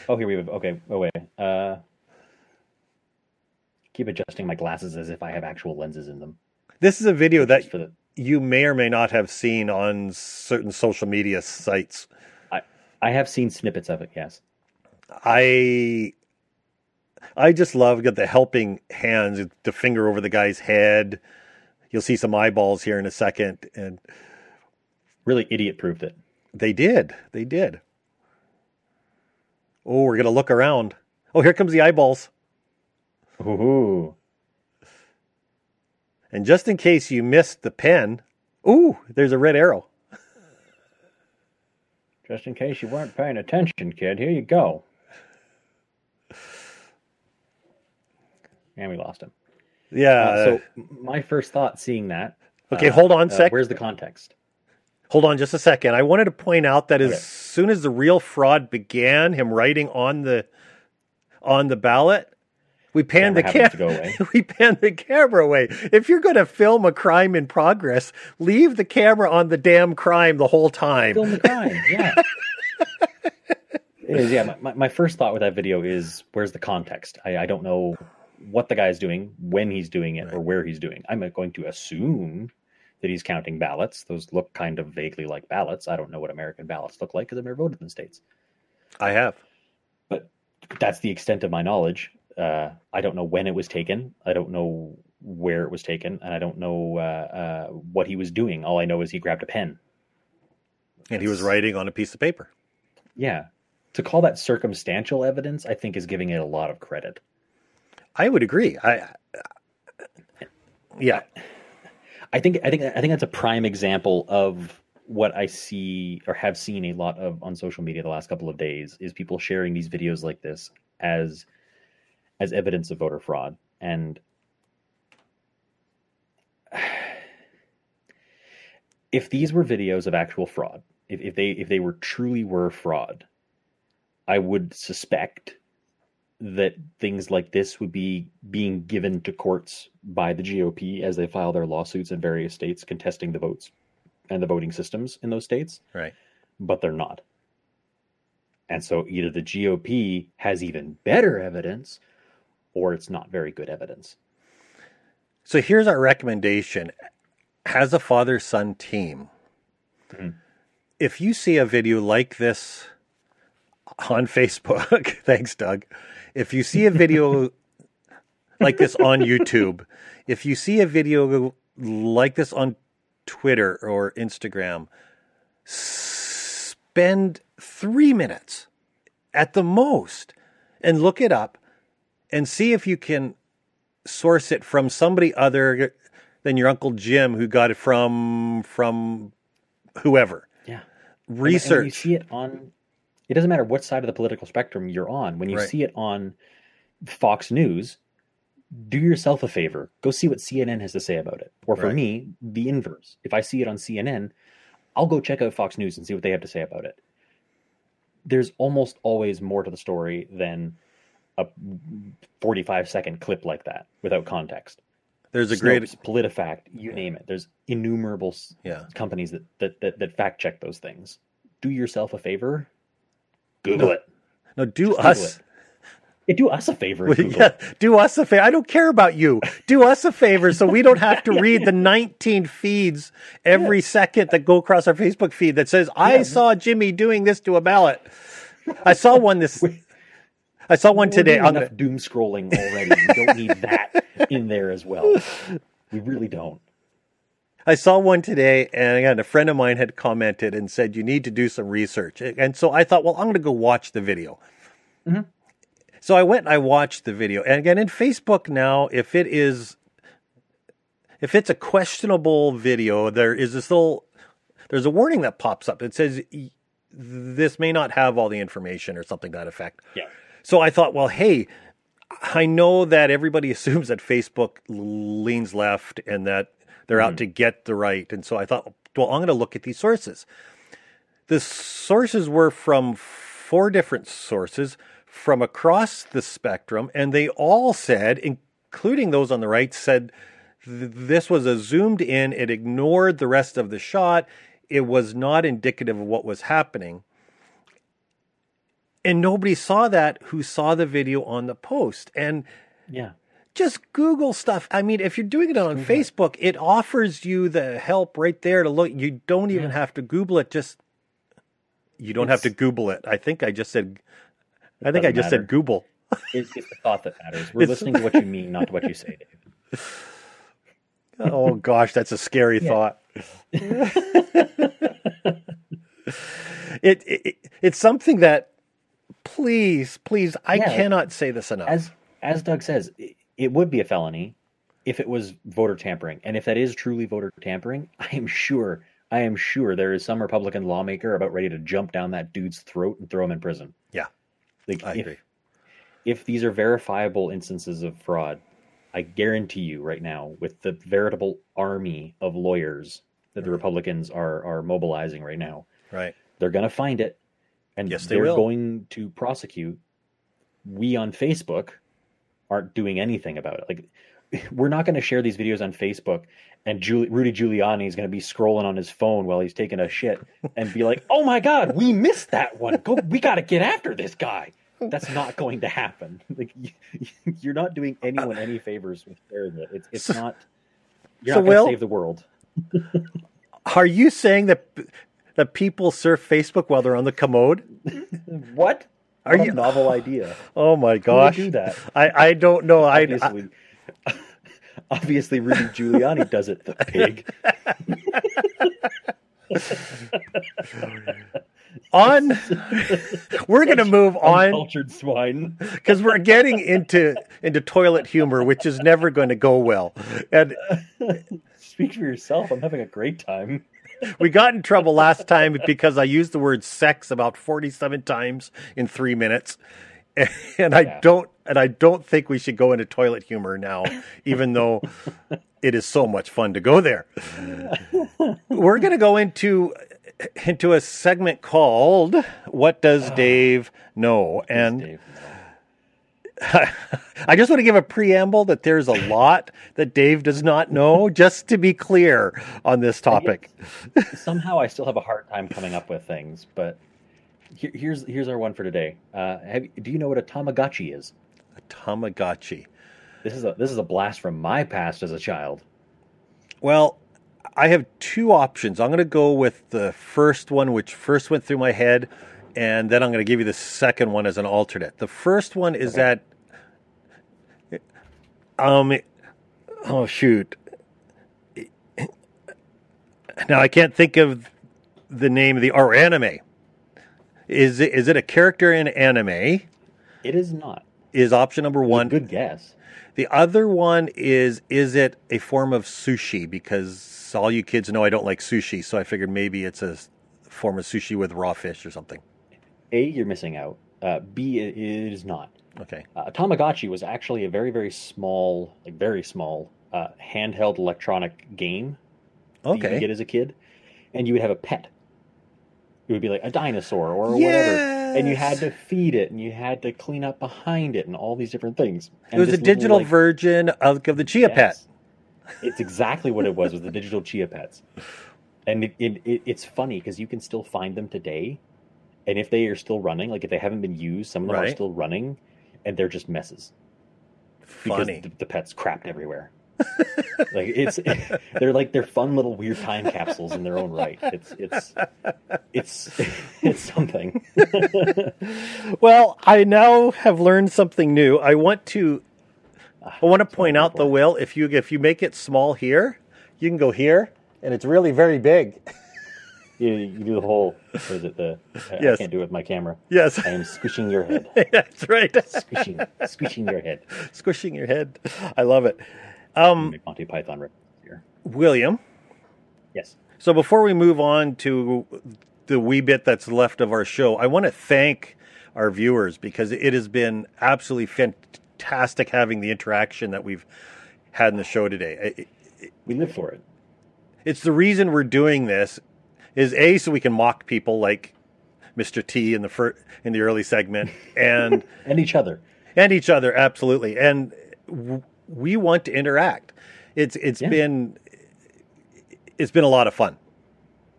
Oh, here we have. Okay. Oh wait. Uh, keep adjusting my glasses as if I have actual lenses in them. This is a video that the. you may or may not have seen on certain social media sites. I have seen snippets of it. Yes. I I just love got the helping hands, the finger over the guy's head. You'll see some eyeballs here in a second, and Really idiot proved it. they did, they did. Oh, we're gonna look around. Oh, here comes the eyeballs. Ooh. And just in case you missed the pen, ooh, there's a red arrow. Just in case you weren't paying attention, kid, here you go. And we lost him. Yeah. Uh, so my first thought seeing that. okay, uh, hold on a uh, sec. where's the context? Hold on just a second. I wanted to point out that as soon as the real fraud began, him writing on the on the ballot, we panned the Camera camera. happens to go away. we panned the camera away. If you're going to film a crime in progress, leave the camera on the damn crime the whole time. Film the crime. Yeah. it is. Yeah. My, my, first thought with that video is where's the context? I, I don't know what the guy's doing, when he's doing it, or where he's doing. I'm uh, going to assume that he's counting ballots. Those look kind of vaguely like ballots. I don't know what American ballots look like because I've never voted in the states. I have. but that's the extent of my knowledge. Uh, I don't know when it was taken. I don't know where it was taken, and I don't know uh, uh, what he was doing. All I know is he grabbed a pen. And he was writing on a piece of paper. Yeah, to call that circumstantial evidence, I think is giving it a lot of credit. I would agree. I Yeah. I think I think I think that's a prime example of what I see or have seen a lot of on social media the last couple of days is people sharing these videos like this as as evidence of voter fraud. And if these were videos of actual fraud, if, if they if they were truly were fraud, I would suspect that things like this would be being given to courts by the GOP as they file their lawsuits in various states contesting the votes and the voting systems in those states. Right. But they're not. And so either the GOP has even better evidence or it's not very good evidence. So here's our recommendation as a father son team. Mhm. If you see a video like this on Facebook, thanks, Doug. If you see a video like this on YouTube, if you see a video like this on Twitter or Instagram, spend three minutes at the most and look it up and see if you can source it from somebody other than your uncle Jim who got it from from whoever. Yeah. And- and you see it on it doesn't matter what side of the political spectrum you're on. When you Right. see it on Fox News, do yourself a favor. Go see what CNN has to say about it. Or for Right. me, the inverse. If I see it on CNN, I'll go check out Fox News and see what they have to say about it. There's almost always more to the story than a 45 second clip like that without context. There's a great PolitiFact, you name it. There's innumerable yeah. companies that, that, that, that fact check those things. Do yourself a favor. Google it. No, do Just us it. Yeah, do us a favor. yeah, do us a favor. I don't care about you. Do us a favor so we don't have to read the 19 feeds every second that go across our Facebook feed that says, I Yeah. saw Jimmy doing this to a ballot. I saw one this I saw one today enough the, doom scrolling already. we don't need that in there as well. We really don't. I saw one today, and again, a friend of mine had commented and said you need to do some research. And so I thought, well, I'm going to go watch the video. Mhm. So I went and I watched the video. And again, in Facebook now, if it is, if it's a questionable video, there is this little, there's a warning that pops up. It says this may not have all the information or something to that effect. Yeah. So I thought, well, hey, I know that everybody assumes that Facebook leans left and that they're out mm-hmm. to get the right. And so I thought, well, I'm going to look at these sources. The sources were from four different sources from across the spectrum, and they all said, including those on the right, said this was a zoomed in, it ignored the rest of the shot, it was not indicative of what was happening. And nobody saw that who saw the video on the post. And Yeah. just Google stuff. I mean, if you're doing it on Facebook, it offers you the help right there to look. You don't even Yeah. have to Google it. Just you don't have to Google it. I think I just said. I think I just said. Google. It, it's the thought that matters. We're It's- listening to what you mean, not to what you say, David. Oh gosh, that's a scary thought. it, it it's something that please, please, I Yeah. cannot say this enough. as as Doug says, it, would be a felony if it was voter tampering, and if that is truly voter tampering, I am sure, I am sure there is some Republican lawmaker about ready to jump down that dude's throat and throw him in prison. Yeah. like I if, agree. if these are verifiable instances of fraud, I guarantee you right now, with the veritable army of lawyers that the mm-hmm. Republicans are are mobilizing right now, right. they're going to find it and Yes, they they're will. going to prosecute. We on facebook aren't doing anything about it. Like we're not going to share these videos on facebook and rudy giuliani is going to be scrolling on his phone while he's taking a shit and be like oh my god we missed that one. Go we got to get after this guy. That's not going to happen. Like you, you're not doing anyone any favors with sharing it. It's, it's So- not you're so not going to save the world. Are you saying that that people surf Facebook while they're on the commode? what Are What a you- novel idea Oh my gosh! do that I I don't know. I, I obviously, obviously, Rudy Giuliani does it. The pig. on. we're gonna move on cultured swine. because we're getting into into toilet humor, which is never going to go well. And Speak for yourself. I'm having a great time. We got in trouble last time because I used the word sex about forty seven times in three minutes. and I Yeah. don't and I don't think we should go into toilet humor now, even though it is so much fun to go there. We're going to go into into a segment called "What Does Dave Know?" and Dave. I just want to give a preamble that there's a lot that Dave does not know, just to be clear on this topic. Somehow I still have a hard time coming up with things, but here, here's here's our one for today. Uh, have, do you know what a Tamagotchi is? A Tamagotchi. This is a this is a blast from my past as a child. Well, I have two options. I'm going to go with the first one, which first went through my head, and then I'm going to give you the second one as an alternate. The first one is Okay. that, um, oh shoot. Now I can't think of the name of the or anime. Is it is it a character in anime? It is not. Is option number one. Good guess. The other one is is it a form of sushi? Because all you kids know I don't like sushi, so I figured maybe it's a form of sushi with raw fish or something. A, you're missing out. Uh, B, it is not. Okay. Uh, a Tamagotchi was actually a very very small, like very small, uh, handheld electronic game that you could get as a kid, and you would have a pet. It would be like a dinosaur or whatever, and you had to feed it, and you had to clean up behind it, and all these different things. It was a digital version of, of the Chia Pet. It's exactly what it was with the digital Chia Pets, and it, it, it, it's funny because you can still find them today, and if they are still running, like if they haven't been used, some of them are still running, and they're just messes because Funny. the, the pets crapped everywhere. like it's they're like they're fun little weird time capsules in their own right. It's it's it's it's something. Well, I now have learned something new. I want to ah, I want to point out the will if you if you make it small here, you can go here and it's really very big. You, you do the whole. What is it? The I- I can't do it with my camera. Yes. I am squishing your head. That's right. Squishing, squishing your head. Squishing your head. I love it. Um Monty Python here. William, Yes. So before we move on to the wee bit that's left of our show, I want to thank our viewers because it has been absolutely fantastic having the interaction that we've had in the show today. It- We live for it. It's the reason we're doing this is a so we can mock people like Mr. T in the fir- in the early segment and And each other. and each other absolutely and w- we want to interact. It's it's Yeah. been it's been a lot of fun.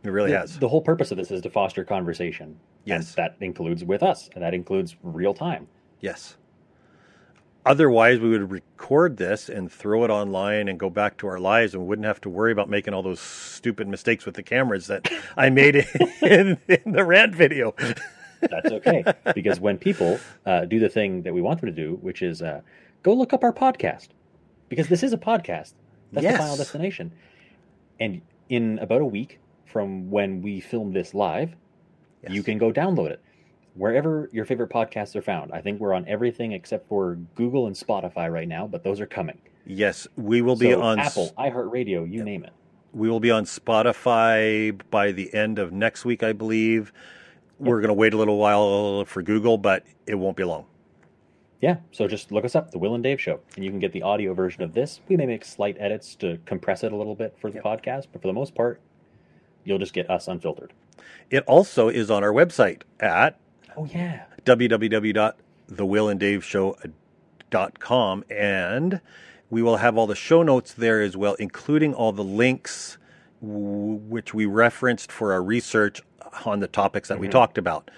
It really The, has. the whole purpose of this is to foster conversation. Yes. And that includes with us, and that includes real time. Yes. Otherwise, we would record this and throw it online and go back to our lives, and we wouldn't have to worry about making all those stupid mistakes with the cameras that I made in, in the rant video. That's okay. because when people uh, do the thing that we want them to do, which is uh, go look up our podcast, because this is a podcast. That's Yes. the final destination. And in about a week from when we film this live, you can go download it wherever your favorite podcasts are found. I think we're on everything except for Google and Spotify right now, but those are coming. Yes, we will be So on Apple, iHeartRadio, you name it. we will be on Spotify by the end of next week, I believe. We're going to wait a little while for Google, but it won't be long. Yeah, so just look us up, The Will and Dave Show, and you can get the audio version of this. We may make slight edits to compress it a little bit for the podcast, but for the most part, you'll just get us unfiltered. It also is on our website at Oh yeah, www.thewillanddaveshow.com and we will have all the show notes there as well including all the links w- which we referenced for our research on the topics that we mm-hmm. talked about.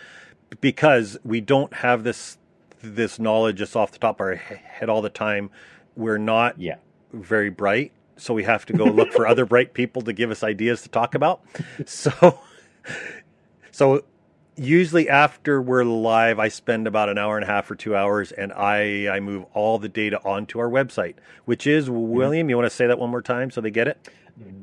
Because we don't have this this knowledge just off the top of our head all the time we're not yeah. very bright so we have to go look for other bright people to give us ideas to talk about. So so usually after we're live i spend about an hour and a half or two hours and i i move all the data onto our website which is william you want to say that one more time so they get it?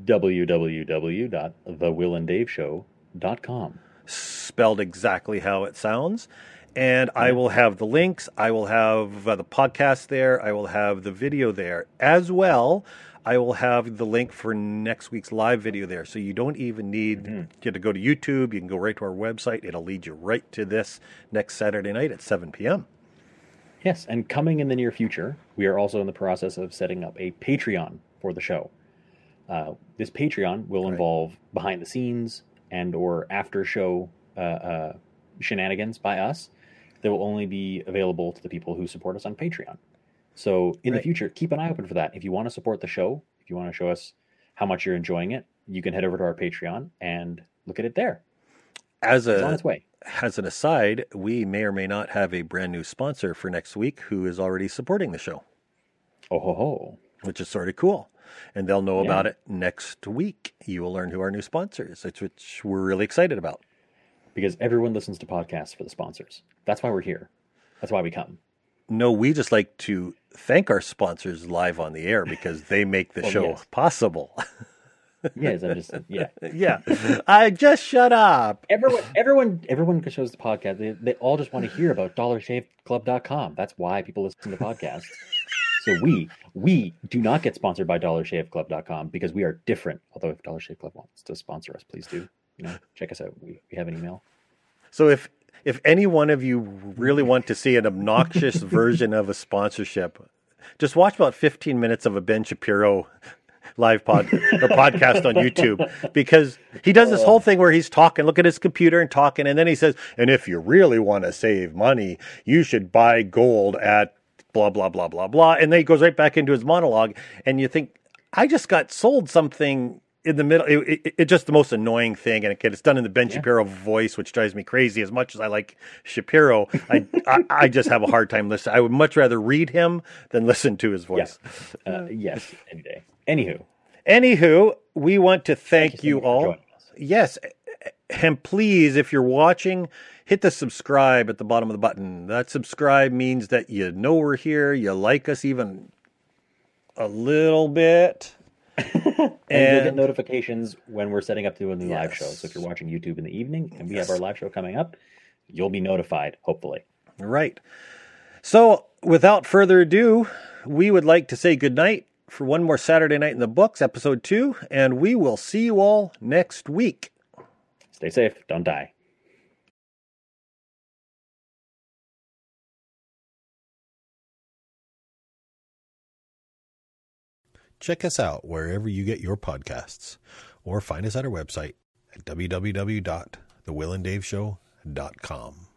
Www.thewillanddaveshow.com. spelled exactly how it sounds. And i will have the links. I will have uh, the podcast there. I will have the video there as well i will have the link for next week's live video there so you don't even need you to go to youtube you can go right to our website it'll lead you right to this next saturday night at 7 p.m Yes, and coming in the near future, we are also in the process of setting up a Patreon for the show. Uh, this Patreon will Right. involve behind the scenes and or after show uh, uh, shenanigans by us that will only be available to the people who support us on Patreon. So in the future, keep an eye open for that. If you want to support the show, if you want to show us how much you're enjoying it, you can head over to our Patreon and look at it there. As It's on a its way. as an aside, we may or may not have a brand new sponsor for next week who is already supporting the show, Oh ho ho! which is sort of cool. And they'll know Yeah. about it next week. You will learn who our new sponsor is, which we're really excited about. Because everyone listens to podcasts for the sponsors. That's why we're here. That's why we come. No, we just like to thank our sponsors live on the air because they make the Well, show yes. possible. Yes, I'm just yeah. yeah. I just shut up. Everyone, everyone, everyone who shows the podcast. They, they all just want to hear about DollarShaveClub.com. That's why people listen to podcasts. So we we do not get sponsored by DollarShaveClub.com because we are different. Although if Dollar Shave Club wants to sponsor us, please do. You know, check us out. We, we have an email. So if if any one of you really want to see an obnoxious version of a sponsorship, just watch about 15 minutes of a Ben Shapiro live pod or podcast on YouTube because he does this whole thing where he's talking, look at his computer and talking, and then he says, "And if you really want to save money, you should buy gold at blah blah blah blah blah," and then he goes right back into his monologue, and you think, "I just got sold something." In the middle, it, it, it's just the most annoying thing, and it, it's done in the Ben Yeah. Shapiro voice, which drives me crazy. As much as I like Shapiro, I, I I just have a hard time listening. I would much rather read him than listen to his voice. Uh, yes, any day. Anywho, Anywho, we want to thank, so you for all. Yes, and please, if you're watching, hit the subscribe at the bottom of the button. That subscribe means that you know we're here, you like us even a little bit. And, you'll get notifications when we're setting up to do a new live show. So if you're watching YouTube in the evening and we Yes. have our live show coming up, you'll be notified. Hopefully. Right. So, without further ado, we would like to say goodnight for one more Saturday night in the books, episode two, and we will see you all next week. Stay safe. Don't die. Check us out wherever you get your podcasts or find us at our website at www.thewillanddaveshow.com.